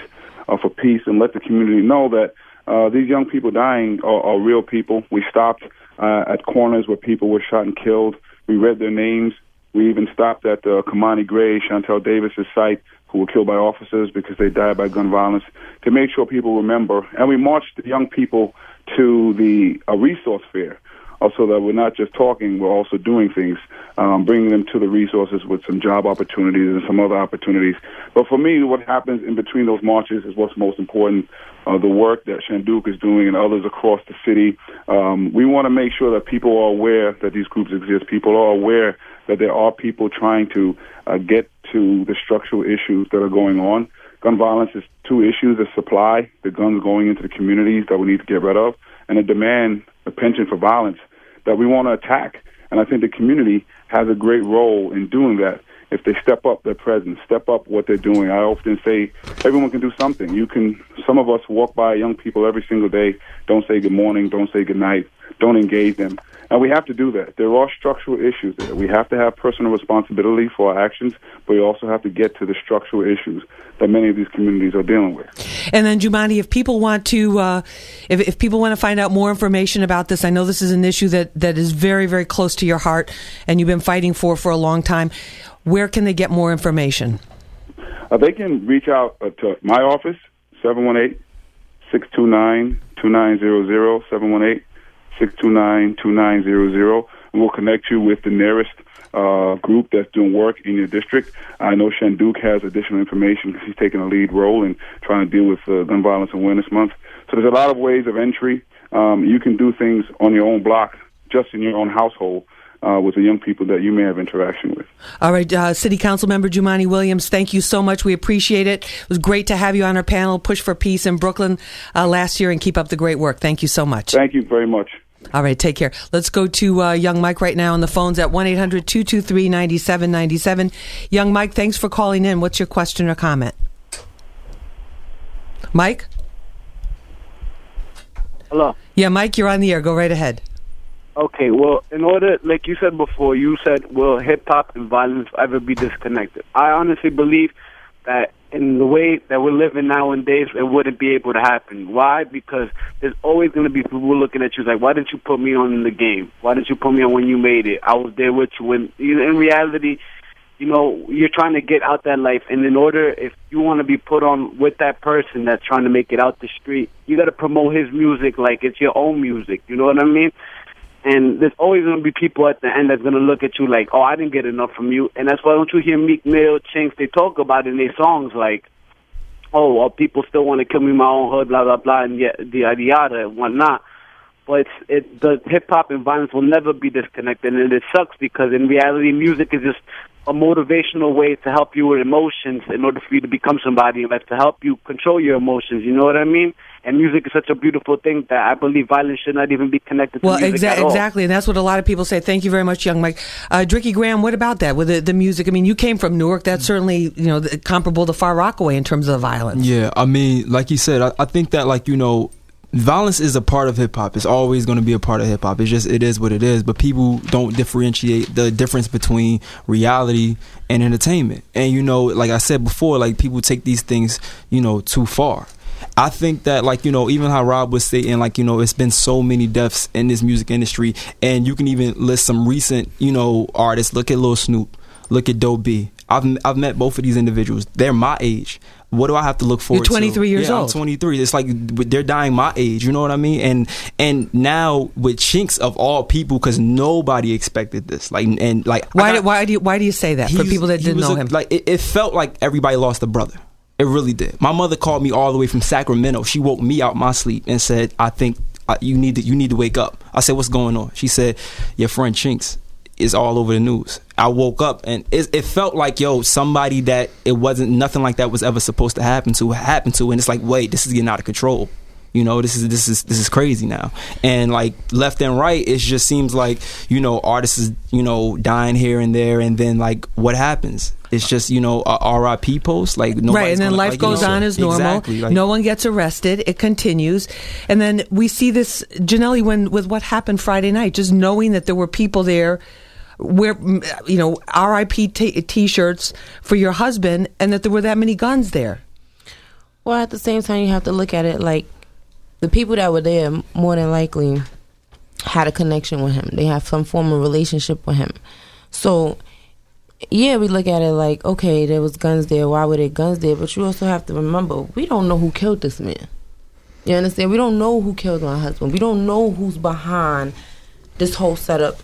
uh, for peace and let the community know that uh, these young people dying are, are real people. We stopped uh, at corners where people were shot and killed. We read their names. We even stopped at uh, Kimani Gray, Shantel Davis's site, who were killed by officers because they died by gun violence, to make sure people remember. And we marched the young people to the uh, resource fair, also that we're not just talking, we're also doing things, um, bringing them to the resources with some job opportunities and some other opportunities. But for me, what happens in between those marches is what's most important. Uh, the work that Shanduke is doing and others across the city. Um, we want to make sure that people are aware that these groups exist. People are aware that there are people trying to uh, get to the structural issues that are going on. Gun violence is two issues: the supply, the guns going into the communities that we need to get rid of, and the demand, the penchant for violence that we want to attack. And I think the community has a great role in doing that if they step up their presence, step up what they're doing. I often say everyone can do something. You can. Some of us walk by young people every single day. Don't say good morning. Don't say good night. Don't engage them. And we have to do that. There are structural issues there. We have to have personal responsibility for our actions, but we also have to get to the structural issues that many of these communities are dealing with. And then, Jumaane, if people want to, uh, if, if people want to find out more information about this, I know this is an issue that, that is very, very close to your heart and you've been fighting for for a long time. Where can they get more information? Uh, they can reach out uh, to my office, 718 629 2900, 718 629 2900, and we'll connect you with the nearest uh, group that's doing work in your district. I know Shanduke has additional information because he's taking a lead role in trying to deal with uh, Gun Violence Awareness Month. So there's a lot of ways of entry. Um, you can do things on your own block, just in your own household. Uh, with the young people that you may have interaction with. All right, uh, City Council Member Jumaane Williams, thank you so much. We appreciate it. It was great to have you on our panel, Push for Peace in Brooklyn uh, last year, and keep up the great work. Thank you so much. Thank you very much. All right, take care. Let's go to uh, Young Mike right now on the phones at 1 800 223 9797. Young Mike, thanks for calling in. What's your question or comment? Mike? Hello. Yeah, Mike, you're on the air. Go right ahead. Okay, well, in order, like you said before, you said, will hip hop and violence ever be disconnected? I honestly believe that in the way that we're living nowadays, it wouldn't be able to happen. Why? Because there's always going to be people looking at you like, why didn't you put me on in the game? Why didn't you put me on when you made it? I was there with you. When in reality, you know, you're trying to get out that life, and in order, if you want to be put on with that person that's trying to make it out the street, you got to promote his music like it's your own music. You know what I mean? And there's always going to be people at the end that's going to look at you like, oh, I didn't get enough from you. And that's why don't you hear Meek Mill, Chinx, they talk about in their songs like, oh, well, people still want to kill me in my own hood, blah, blah, blah, and yet, the yada, and whatnot. But it's, it, the hip hop and violence will never be disconnected. And it sucks because in reality, music is just a motivational way to help you with emotions in order for you to become somebody and like to help you control your emotions. You know what I mean? And music is such a beautiful thing that I believe violence should not even be connected to well, music exa- at all. exactly, and that's what a lot of people say. Thank you very much, young Mike. Uh, Dricky Graham, what about that with the, the music? I mean, you came from Newark. That's certainly you know comparable to Far Rockaway in terms of the violence. Yeah, I mean, like you said, I, I think that like you know violence is a part of hip hop. It's always going to be a part of hip hop. It's just it is what it is. But people don't differentiate the difference between reality and entertainment. And you know, like I said before, like people take these things, you know, too far. I think that like you know even how Rob was saying like you know it's been so many deaths in this music industry and you can even list some recent you know artists look at Lil Snoop look at Dope B I've I've met both of these individuals they're my age what do I have to look forward You're 23 to? years yeah, old. I'm 23 it's like they're dying my age you know what I mean and and now with Chinx of all people because nobody expected this like and like Why, do, why do you why do you say that for people that didn't know a- him? Like it, it felt like everybody lost a brother. It really did. My mother called me all the way from Sacramento. She woke me out my sleep and said, "I think uh, you need to you need to wake up." I said, "What's going on?" She said, "Your friend Chinx is all over the news." I woke up and it, it felt like yo somebody that it wasn't nothing like that was ever supposed to happen to happened to, and it's like wait, this is getting out of control. You know, this is this is this is crazy now. And like left and right, it just seems like you know artists is you know dying here and there, and then like what happens? It's just you know a RIP post, like right, and then gonna, life like, goes know, on as normal. Exactly, like- no one gets arrested. It continues, and then we see this Janelli when with what happened Friday night. Just knowing that there were people there, wear mm, you know RIP t- t-shirts for your husband, and that there were that many guns there. Well, at the same time, you have to look at it like the people that were there more than likely had a connection with him. They have some form of relationship with him. So, yeah, we look at it like, okay, there was guns there. Why were there guns there? But you also have to remember, we don't know who killed this man. You understand? We don't know who killed my husband. We don't know who's behind this whole setup.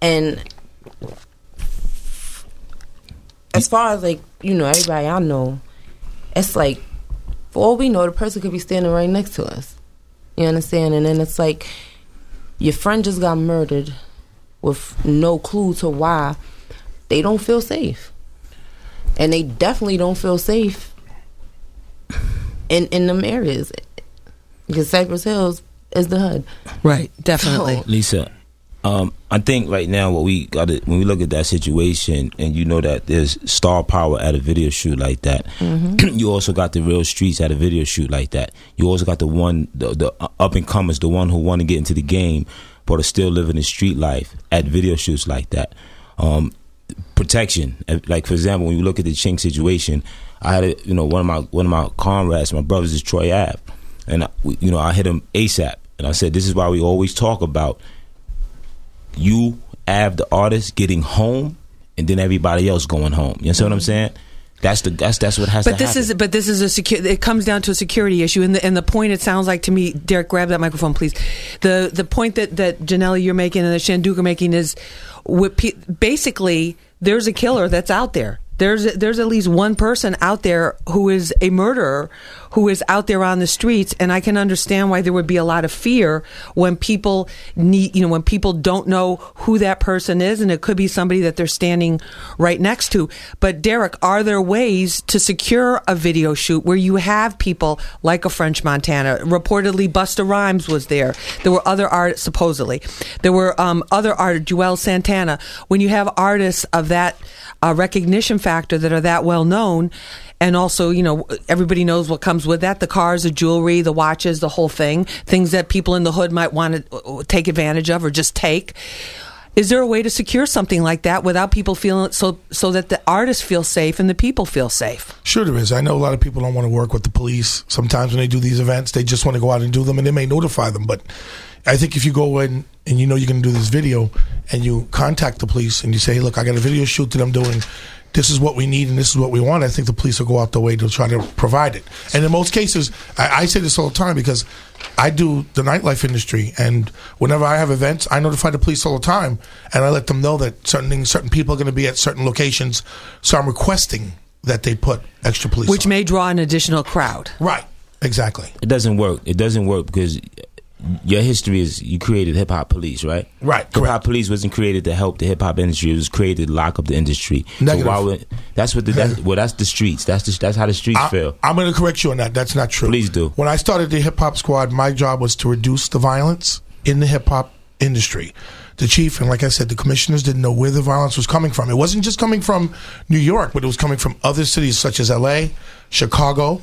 And as far as like, you know, everybody I know, it's like for all we know, the person could be standing right next to us. You understand? And then it's like your friend just got murdered with no clue to why. They don't feel safe, and they definitely don't feel safe in in them areas because Cypress Hills is the hood. Right, definitely. Lisa, um, I think right now what we got to when we look at that situation, and you know that there's star power at a video shoot like that. Mm-hmm. you also got the real streets at a video shoot like that. You also got the one, the, the up and comers, the one who want to get into the game but are still living the street life at video shoots like that. Um, protection, Uh, like for example, when you look at the Chinx situation, I had a, you know one of my one of my comrades, my brothers is Troy Ave, and I, you know I hit him ASAP, and I said this is why we always talk about you, Av, the artist, getting home, and then everybody else going home. You understand what I'm saying? That's the that's that's what has But to this happen. is but this is a secure. It comes down to a security issue, and the and the point it sounds like to me, Derek, grab that microphone, please. The the point that that Janelle you're making and that Shanduke are making is, basically there's a killer that's out there. There's there's at least one person out there who is a murderer who is out there on the streets, and I can understand why there would be a lot of fear when people need you know when people don't know who that person is, and it could be somebody that they're standing right next to. But Derek, are there ways to secure a video shoot where you have people like a French Montana? Reportedly, Busta Rhymes was there. There were other artists, supposedly. There were um, other artists, Juelz Santana. When you have artists of that uh, recognition factor that are that well known, and also, you know, everybody knows what comes with that the cars, the jewelry, the watches, the whole thing, things that people in the hood might want to take advantage of or just take. Is there a way to secure something like that without people feeling so so that the artists feel safe and the people feel safe? Sure, there is. I know a lot of people don't want to work with the police. Sometimes when they do these events, they just want to go out and do them, and they may notify them. But I think if you go in and you know you're going to do this video, and you contact the police and you say, hey, "Look, I got a video shoot that I'm doing. This is what we need, and this is what we want." I think the police will go out their way to try to provide it. And in most cases, I, I say this all the time because I do the nightlife industry, and whenever I have events, I notify the police all the time, and I let them know that certain things, certain people are going to be at certain locations. So I'm requesting that they put extra police. Which may draw an additional crowd. Right. Exactly. It doesn't work. It doesn't work because your history is you created hip hop police, right? Right. Hip hop police wasn't created to help the hip hop industry. It was created to lock up the industry. Negative. So would that's what the that's, well that's the streets. That's the, that's how the streets I, feel. I'm going to correct you on that. That's not true. Please do. When I started the hip hop squad, my job was to reduce the violence in the hip hop industry. The chief and, like I said, the commissioners didn't know where the violence was coming from. It wasn't just coming from New York, but it was coming from other cities such as L.A., Chicago,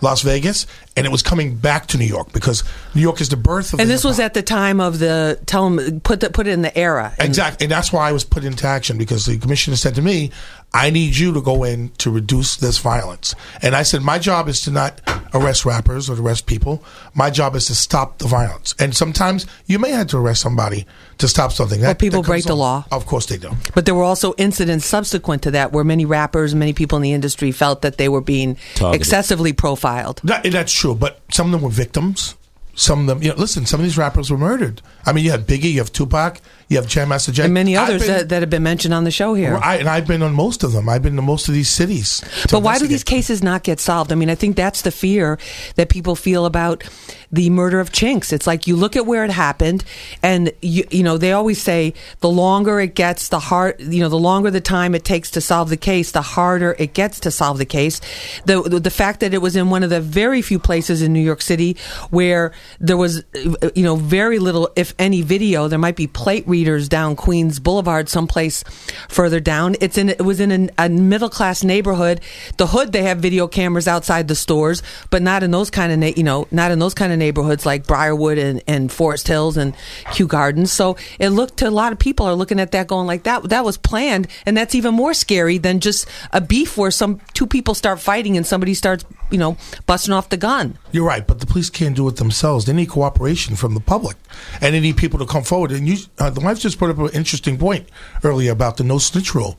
Las Vegas, and it was coming back to New York because New York is the birth of. And this was at the time of the tell them put the, put it in the era. And- Exactly, and that's why I was put into action because the commissioner said to me, "I need you to go in to reduce this violence." And I said, "My job is to not arrest rappers or arrest people. My job is to stop the violence. And sometimes you may have to arrest somebody to stop something. Well, That, people that comes break the law. Of course they do. But there were also incidents subsequent to that where many rappers, many people in the industry felt that they were being Targeted. excessively profiled. That, that's true, but some of them were victims. Some of them, you know, listen, some of these rappers were murdered. I mean, you have Biggie, you have Tupac, you have Jam Master Jay, And many others been- that, that have been mentioned on the show here. I, and I've been on most of them. I've been to most of these cities. But why do these cases not get solved? I mean, I think that's the fear that people feel about the murder of Chinx. It's like you look at where it happened, and you, you know they always say the longer it gets, the hard you know the longer the time it takes to solve the case, the harder it gets to solve the case. The the, the fact that it was in one of the very few places in New York City where there was uh, you know very little, if any, video. There might be plate readers down Queens Boulevard, someplace further down. It's in it was in an, a middle class neighborhood. The hood they have video cameras outside the stores, but not in those kind of na- you know not in those kind of neighborhoods like Briarwood and, and Forest Hills and Kew Gardens. So it looked to a lot of people are looking at that going like that that was planned, and that's even more scary than just a beef where some two people start fighting and somebody starts you know busting off the gun. You're right, but the police can't do it themselves. They need cooperation from the public, and they need people to come forward. And you, uh, the wife just put up an interesting point earlier about the no snitch rule.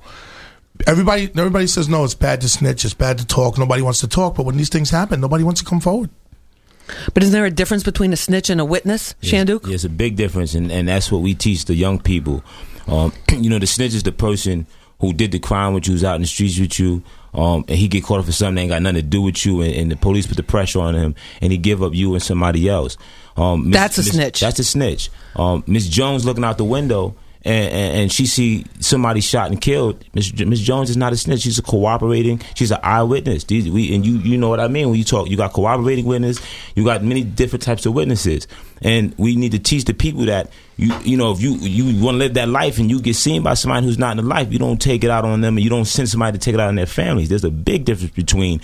Everybody, everybody says no. It's bad to snitch. It's bad to talk. Nobody wants to talk. But when these things happen, nobody wants to come forward. But isn't there a difference between a snitch and a witness, Shanduke? There's a big difference, and, and that's what we teach the young people. Um, you know, the snitch is the person who did the crime with you, who's out in the streets with you, um, and he get caught up for something that ain't got nothing to do with you, and, and the police put the pressure on him, and he give up you and somebody else. Um, Miss- That's a Miss- snitch. That's a snitch. Um, Miss Jones looking out the window. And, and, and she see somebody shot and killed. Miss Miss Jones is not a snitch. She's a cooperating. She's an eyewitness. These, we and you you know what I mean when you talk. You got cooperating witness. You got many different types of witnesses, and we need to teach the people that you you know if you you want to live that life and you get seen by somebody who's not in the life, you don't take it out on them and you don't send somebody to take it out on their families. There's a big difference between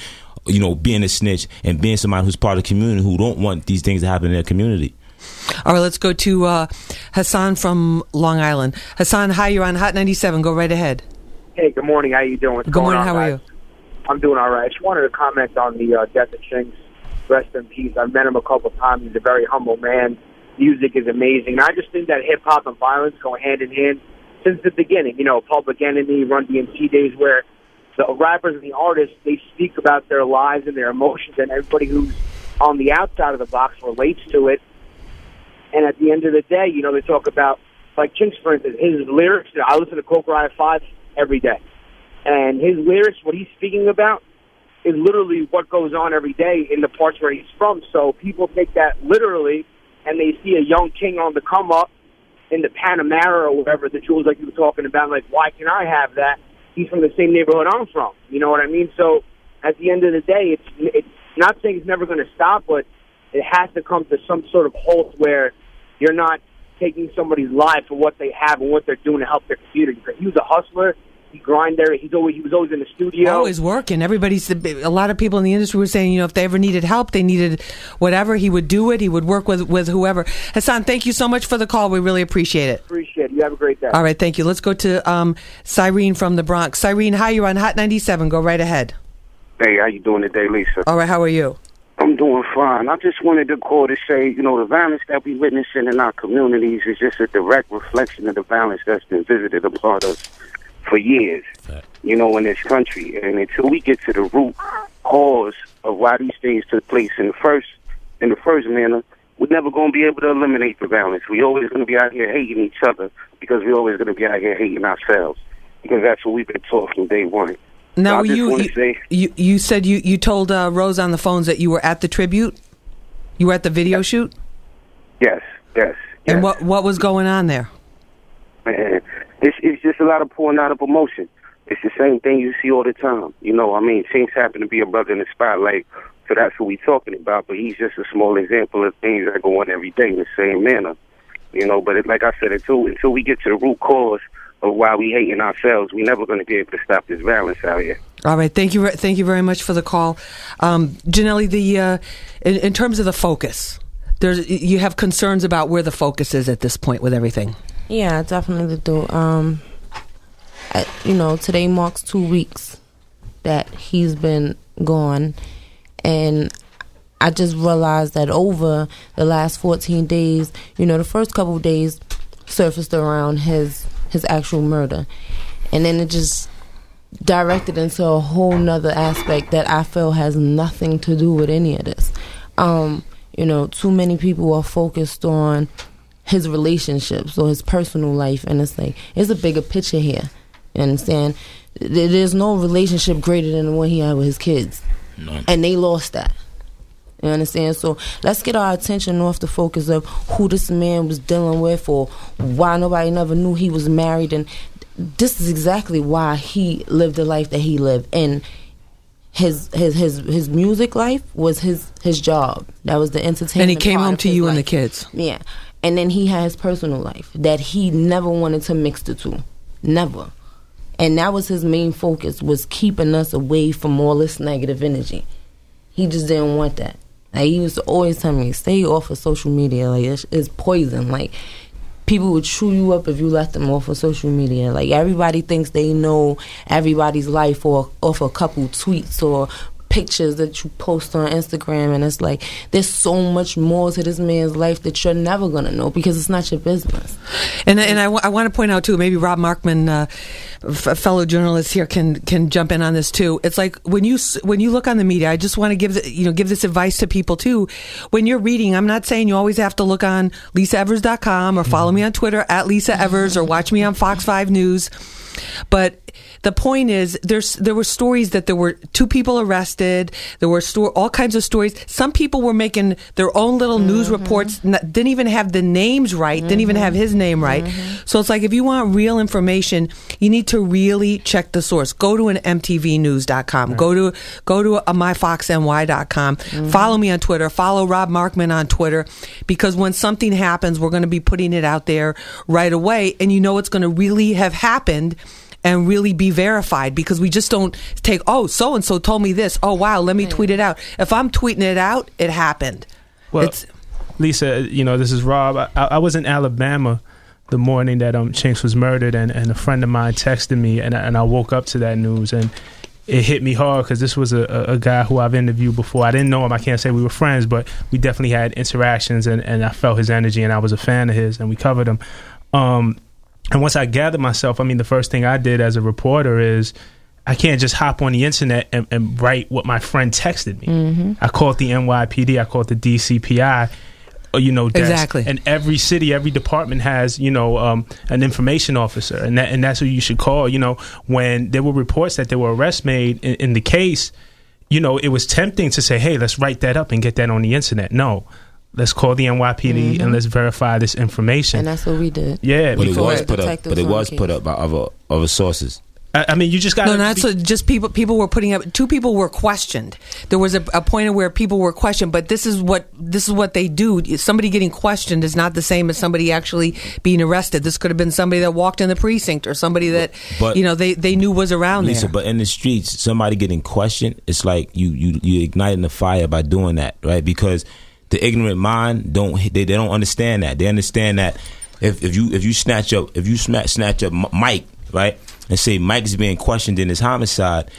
you know being a snitch and being somebody who's part of the community who don't want these things to happen in their community. All right, let's go to uh, Hassan from Long Island. Hassan, hi, you're on Hot 97. Go right ahead. Hey, good morning. How you doing? What's Good going morning. on, How are you? I'm doing all right. I just wanted to comment on the uh, death of Chinx. Rest in peace. I've met him a couple of times. He's a very humble man. Music is amazing. And I just think that hip hop and violence go hand in hand since the beginning. You know, Public Enemy, Run DMC days where the rappers and the artists, they speak about their lives and their emotions and everybody who's on the outside of the box relates to it. And at the end of the day, you know, they talk about, like Chinx, for instance, his lyrics. I listen to Coke Riot 5 every day. And his lyrics, what he's speaking about, is literally what goes on every day in the parts where he's from. So people take that literally, and they see a young king on the come up in the Panamera or whatever, the jewels like you were talking about. Like, why can I have that? He's from the same neighborhood I'm from. You know what I mean? So at the end of the day, it's it's not saying it's never going to stop, but it has to come to some sort of halt where you're not taking somebody's life for what they have and what they're doing to help their community. Because he was a hustler. He grind there. He's always he was always in the studio. Always working. Everybody's a lot of people in the industry were saying, you know, if they ever needed help, they needed whatever, he would do it. He would work with with whoever. Hassan, thank you so much for the call. We really appreciate it. Appreciate it. You have a great day. All right, thank you. Let's go to um, Cyrene from the Bronx. Cyrene, hi, you're on Hot 97. Go right ahead. Hey, how you doing today, Lisa? All right, how are you? I'm doing fine. I just wanted to call to say, you know, the violence that we're witnessing in our communities is just a direct reflection of the violence that's been visited upon us for years, you know, in this country. And until we get to the root cause of why these things took place in the first, in the first manner, we're never going to be able to eliminate the violence. We're always going to be out here hating each other because we're always going to be out here hating ourselves because that's what we've been taught from day one. Now, I just you you, say- you you said you you told uh, Rose on the phones that you were at the tribute. You were at the video shoot. Yes, yes. And what what was going on there? man, it's it's just a lot of pouring out of emotion. It's the same thing you see all the time. You know, I mean, things happen to be a brother in the spotlight, so that's what we're talking about. But he's just a small example of things that go on every day in the same manner. You know, but it, like I said, until until we get to the root cause of why we hating ourselves. we're never going to be able to stop this violence out here. All right, thank you, thank you very much for the call, um, Janelli. The uh, in, in terms of the focus, there's you have concerns about where the focus is at this point with everything. Yeah, definitely do. Um, I, you know, today marks two weeks that he's been gone, and I just realized that over the last 14 days, you know, the first couple of days surfaced around his his actual murder, and then it just directed into a whole nother aspect that I feel has nothing to do with any of this. Um, you know, too many people are focused on his relationships or his personal life, and it's like it's a bigger picture here. You understand? There's no relationship greater than the one he had with his kids, and they lost that. You understand? So let's get our attention off the focus of who this man was dealing with or why nobody never knew he was married. And this is exactly why he lived the life that he lived. And his his his his music life was his his job. That was the entertainment. And he came home to his you and the kids. Yeah. And then he had his personal life that he never wanted to mix the two. Never. And that was his main focus was keeping us away from all this negative energy. He just didn't want that. Like he used to always tell me, stay off of social media. Like it's, it's poison. Like people would chew you up if you let them off of social media. Like everybody thinks they know everybody's life or off a couple tweets or pictures that you post on Instagram and it's like there's so much more to this man's life that you're never gonna know because it's not your business. And and I, want to point out too, maybe Rob Markman, uh, f- fellow journalist here, can can jump in on this too. It's like when you when you look on the media, I just want to give the, you know give this advice to people too. When you're reading, I'm not saying you always have to look on LisaEvers.com or follow me on Twitter at Lisa Evers or watch me on Fox Five News, but the point is there's there were stories that there were two people arrested. There were sto- all kinds of stories. Some people were making their own little news mm-hmm. reports didn't even have the names right didn't even have mm-hmm. his name right. Mm-hmm. So it's like if you want real information you need to really check the source. Go to an mtvnews.com go to go to a myfoxny.com follow me on twitter. Follow rob markman on twitter. Because when something happens we're going to be putting it out there right away. And you know it's going to really have happened and really be verified because we just don't take oh so and so told me this oh wow let me tweet it out if i'm tweeting it out it happened Well, it's Lisa, you know, this is Rob. I, I was in Alabama the morning that um Chinx was murdered, and, and a friend of mine texted me, and I, and I woke up to that news, and it hit me hard because this was a, a, a guy who I've interviewed before. I didn't know him. I can't say we were friends, but we definitely had interactions, and, and I felt his energy, and I was a fan of his, and we covered him. Um, and once I gathered myself, I mean, the first thing I did as a reporter is I can't just hop on the internet and, and write what my friend texted me. Mm-hmm. I called the NYPD, I called the DCPI. uh, You know, desk. Exactly. And every city, every department has, you know, um, an information officer, and that and that's who you should call. You know, when there were reports that there were arrests made in, in the case, you know, it was tempting to say, "Hey, let's write that up and get that on the internet." No, let's call the NYPD and mm-hmm. let's verify this information. And that's what we did. Yeah, but it was put up. But it was put up by other other sources. I, I mean, you just got no, not so. Just people. People were putting up. Two people were questioned. There was a, a point where people were questioned. But this is what this is what they do. Somebody getting questioned is not the same as somebody actually being arrested. This could have been somebody that walked in the precinct or somebody that But- you know they, they knew was around Lisa, there. but in the streets, somebody getting questioned, it's like you you you igniting the fire by doing that, right? Because the ignorant mind don't they, they don't understand that. They understand that if, if you if you snatch up if you snatch snatch up Mike, right, and say Mike's being questioned in his homicide.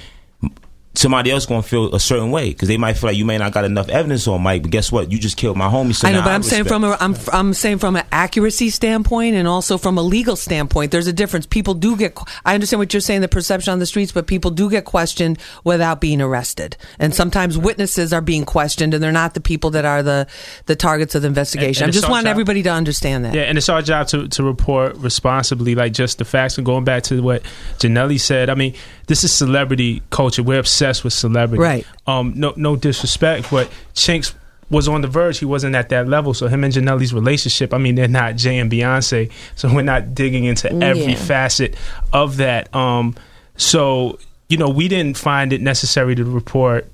M- Somebody else gonna feel a certain way because they might feel like you may not got enough evidence on Mike, but guess what? You just killed my homie. So I know, but I'm saying from a I'm I'm saying from an accuracy standpoint and also from a legal standpoint, there's a difference. People do get. I understand what you're saying, the perception on the streets, but people do get questioned without being arrested, and sometimes witnesses are being questioned, and they're not the people that are the the targets of the investigation. And- and I just it's our want job- everybody to understand that. Yeah, and it's our job to, to report responsibly, like just the facts. And going back to what Janelli said, I mean, this is celebrity culture. We're obsessed with celebrity. Right. Um, no, no disrespect, but Chinx was on the verge. He wasn't at that level. So him and Janelli's relationship, I mean, they're not Jay and Beyonce. So we're not digging into every Yeah. facet of that. Um, so you know, we didn't find it necessary to report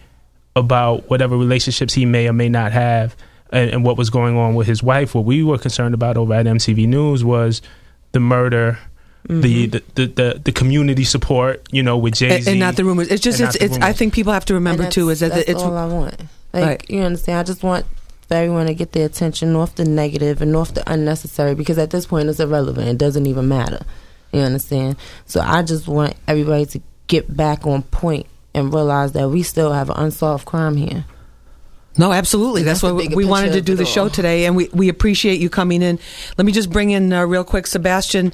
about whatever relationships he may or may not have and, and what was going on with his wife. What we were concerned about over at MTV News was the murder The, mm-hmm. the, the, the, the community support, you know, with Jay and, Z, and not the rumors. It's just it's, it's I think people have to remember too is that that's it's all I want. Like Right. you understand, I just want for everyone to get their attention off the negative and off the unnecessary because at this point it's irrelevant. It doesn't even matter. You understand? So I just want everybody to get back on point and realize that we still have an unsolved crime here. No, absolutely. That's, that's why we wanted to do the show today, and we, we appreciate you coming in. Let me just bring in uh, real quick, Sebastian.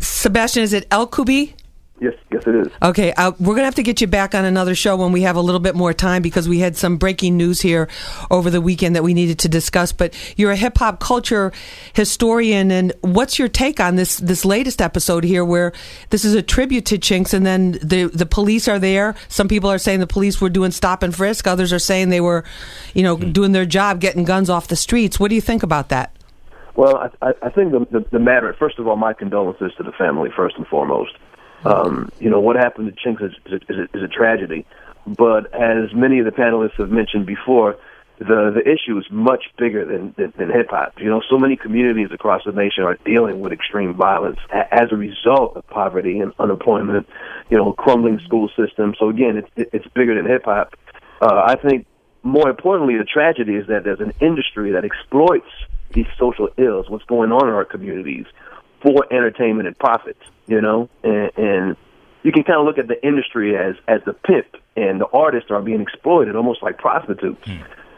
Sebastian, is it Elkouby? Yes, yes, it is. Okay, uh, we're gonna have to get you back on another show when we have a little bit more time because we had some breaking news here over the weekend that we needed to discuss. But you're a hip hop culture historian, and what's your take on this this latest episode here, where this is a tribute to Chinx, and then the the police are there. Some people are saying the police were doing stop and frisk. Others are saying they were, you know, doing their job, getting guns off the streets. What do you think about that? Well, I, I, I think the, the the matter. First of all, my condolences to the family first and foremost. Um, you know what happened to Chinx is, is, is, a, is a tragedy, but as many of the panelists have mentioned before, the the issue is much bigger than than, than hip hop. You know, so many communities across the nation are dealing with extreme violence a, as a result of poverty and unemployment. You know, crumbling school system. So again, it's it's bigger than hip hop. Uh, I think more importantly, the tragedy is that there's an industry that exploits these social ills, what's going on in our communities, for entertainment and profits. You know, and, and you can kind of look at the industry as as the pimp, and the artists are being exploited almost like prostitutes.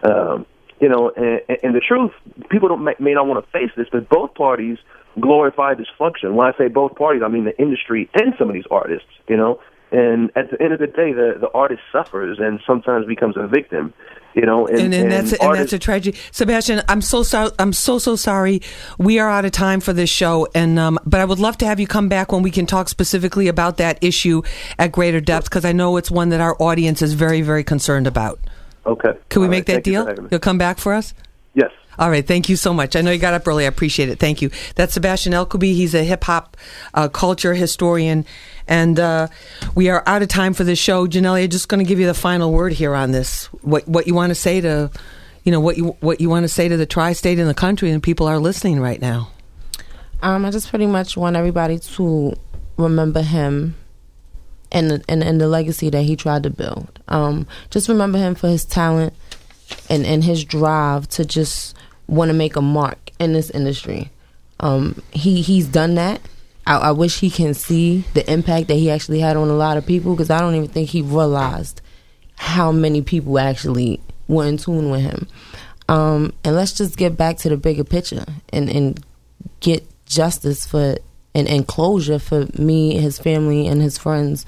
Um, you know, and, and the truth, people don't may, may not want to face this, but both parties glorify dysfunction. When I say both parties, I mean the industry and some of these artists. You know, and at the end of the day, the the artist suffers and sometimes becomes a victim. You know, and, and, and, that's and artists- that's a tragedy. Sebastian, I'm so sorry. I'm so so sorry. We are out of time for this show, and um, but I would love to have you come back when we can talk specifically about that issue at greater depth because I know it's one that our audience is very very concerned about. Okay. Can we All make right. that Thank you deal? me. You'll come back for us. Yes. All right, thank you so much. I know you got up early. I appreciate it. Thank you. That's Sebastian Elkouby. He's a hip hop uh, culture historian, and uh, we are out of time for this show. Janelle, I'm just going to give you the final word here on this. What what you want to say to, you know, what you what you want to say to the tri-state and the country, and people are listening right now. Um, I just pretty much want everybody to remember him and and, and the legacy that he tried to build. Um, just remember him for his talent and, and his drive to just want to make a mark in this industry. Um, he he's done that. I, I wish he can see the impact that he actually had on a lot of people because I don't even think he realized how many people actually were in tune with him. Um, and let's just get back to the bigger picture and, and get justice for and, and closure for me, his family, and his friends,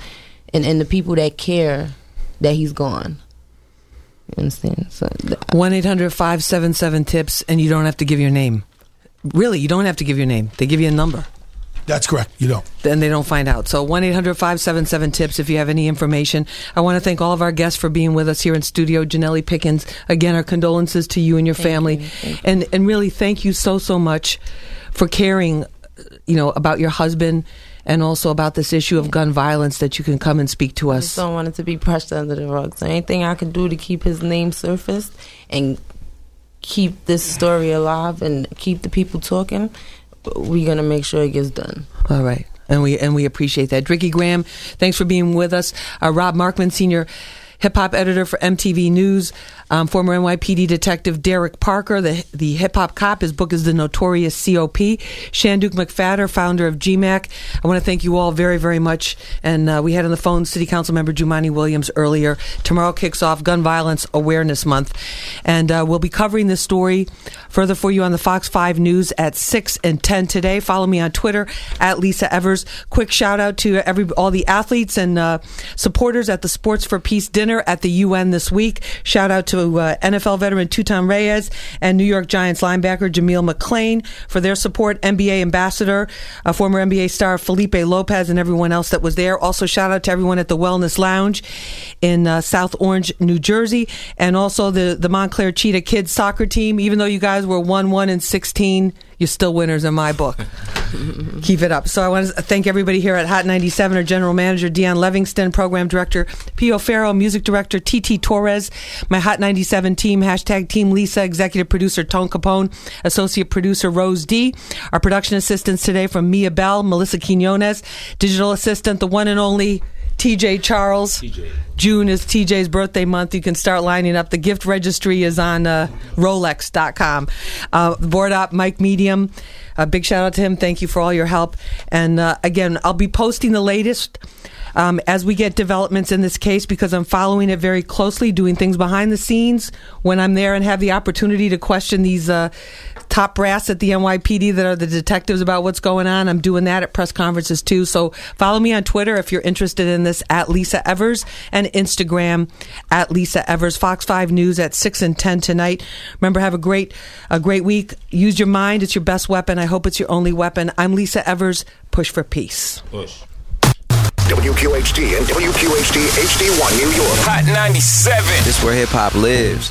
and, and the people that care that he's gone. You understand? So One 577 tips, and you don't have to give your name. Really, you don't have to give your name. They give you a number. That's correct. You don't. Then they don't find out. So 1 800 577 TIPS if you have any information. I want to thank all of our guests for being with us here in studio. Janelle Pickens, again, our condolences to you and your family. And, and really, thank you so, so much for caring, you know, about your husband and also about this issue of gun violence that you can come and speak to I us. just don't want it to be brushed under the rug. So anything I can do to keep his name surfaced and keep this story alive and keep the people talking, we're gonna make sure it gets done. All right. And we and we appreciate that. Dricky Graham, thanks for being with us. Uh, Rob Markman, senior hip hop editor for MTV News. Um, former NYPD detective Derek Parker, the the hip hop cop. His book is The Notorious COP. Shanduke McPhatter, founder of GMAC. I want to thank you all very, very much. And uh, we had on the phone City Council member Jumaane Williams earlier. Tomorrow kicks off Gun Violence Awareness Month. And uh, we'll be covering this story further for you on the Fox 5 News at 6 and 10 today. Follow me on Twitter at Lisa Evers. Quick shout out to every all the athletes and uh, supporters at the Sports for Peace dinner at the UN this week. Shout out to uh, NFL veteran Tutan Reyes and New York Giants linebacker Jameel McClain for their support. NBA ambassador, uh, former NBA star Felipe Lopez, and everyone else that was there. Also, shout out to everyone at the Wellness Lounge in uh, South Orange, New Jersey, and also the the Montclair Cheetah Kids soccer team. Even though you guys were one one and sixteen, you're still winners in my book. Keep it up. So I want to thank everybody here at Hot 97, our general manager, Deon Levingston, program director, Pio Farrow, music director, TT Torres, my Hot 97 team, hashtag Team Lisa, executive producer, Tone Capone, associate producer, Rose D, our production assistants today from Mia Bell, Melissa Quinones, digital assistant, the one and only TJ Charles. TJ. June is TJ's birthday month. You can start lining up. The gift registry is on uh, Rolex.com. Uh, board op, Mike Medium. A big shout out to him. Thank you for all your help. And uh, again, I'll be posting the latest um, as we get developments in this case because I'm following it very closely, doing things behind the scenes when I'm there and have the opportunity to question these uh, top brass at the NYPD that are the detectives about what's going on. I'm doing that at press conferences too. So follow me on Twitter if you're interested in this at Lisa Evers and Instagram at Lisa Evers. Fox 5 News at 6 and 10 tonight. Remember, have a great, a great week. Use your mind. It's your best weapon. I hope it's your only weapon. I'm Lisa Evers. Push for peace. Push. WQHT and WQHD HD1 New York. Hot 97. This is where hip hop lives.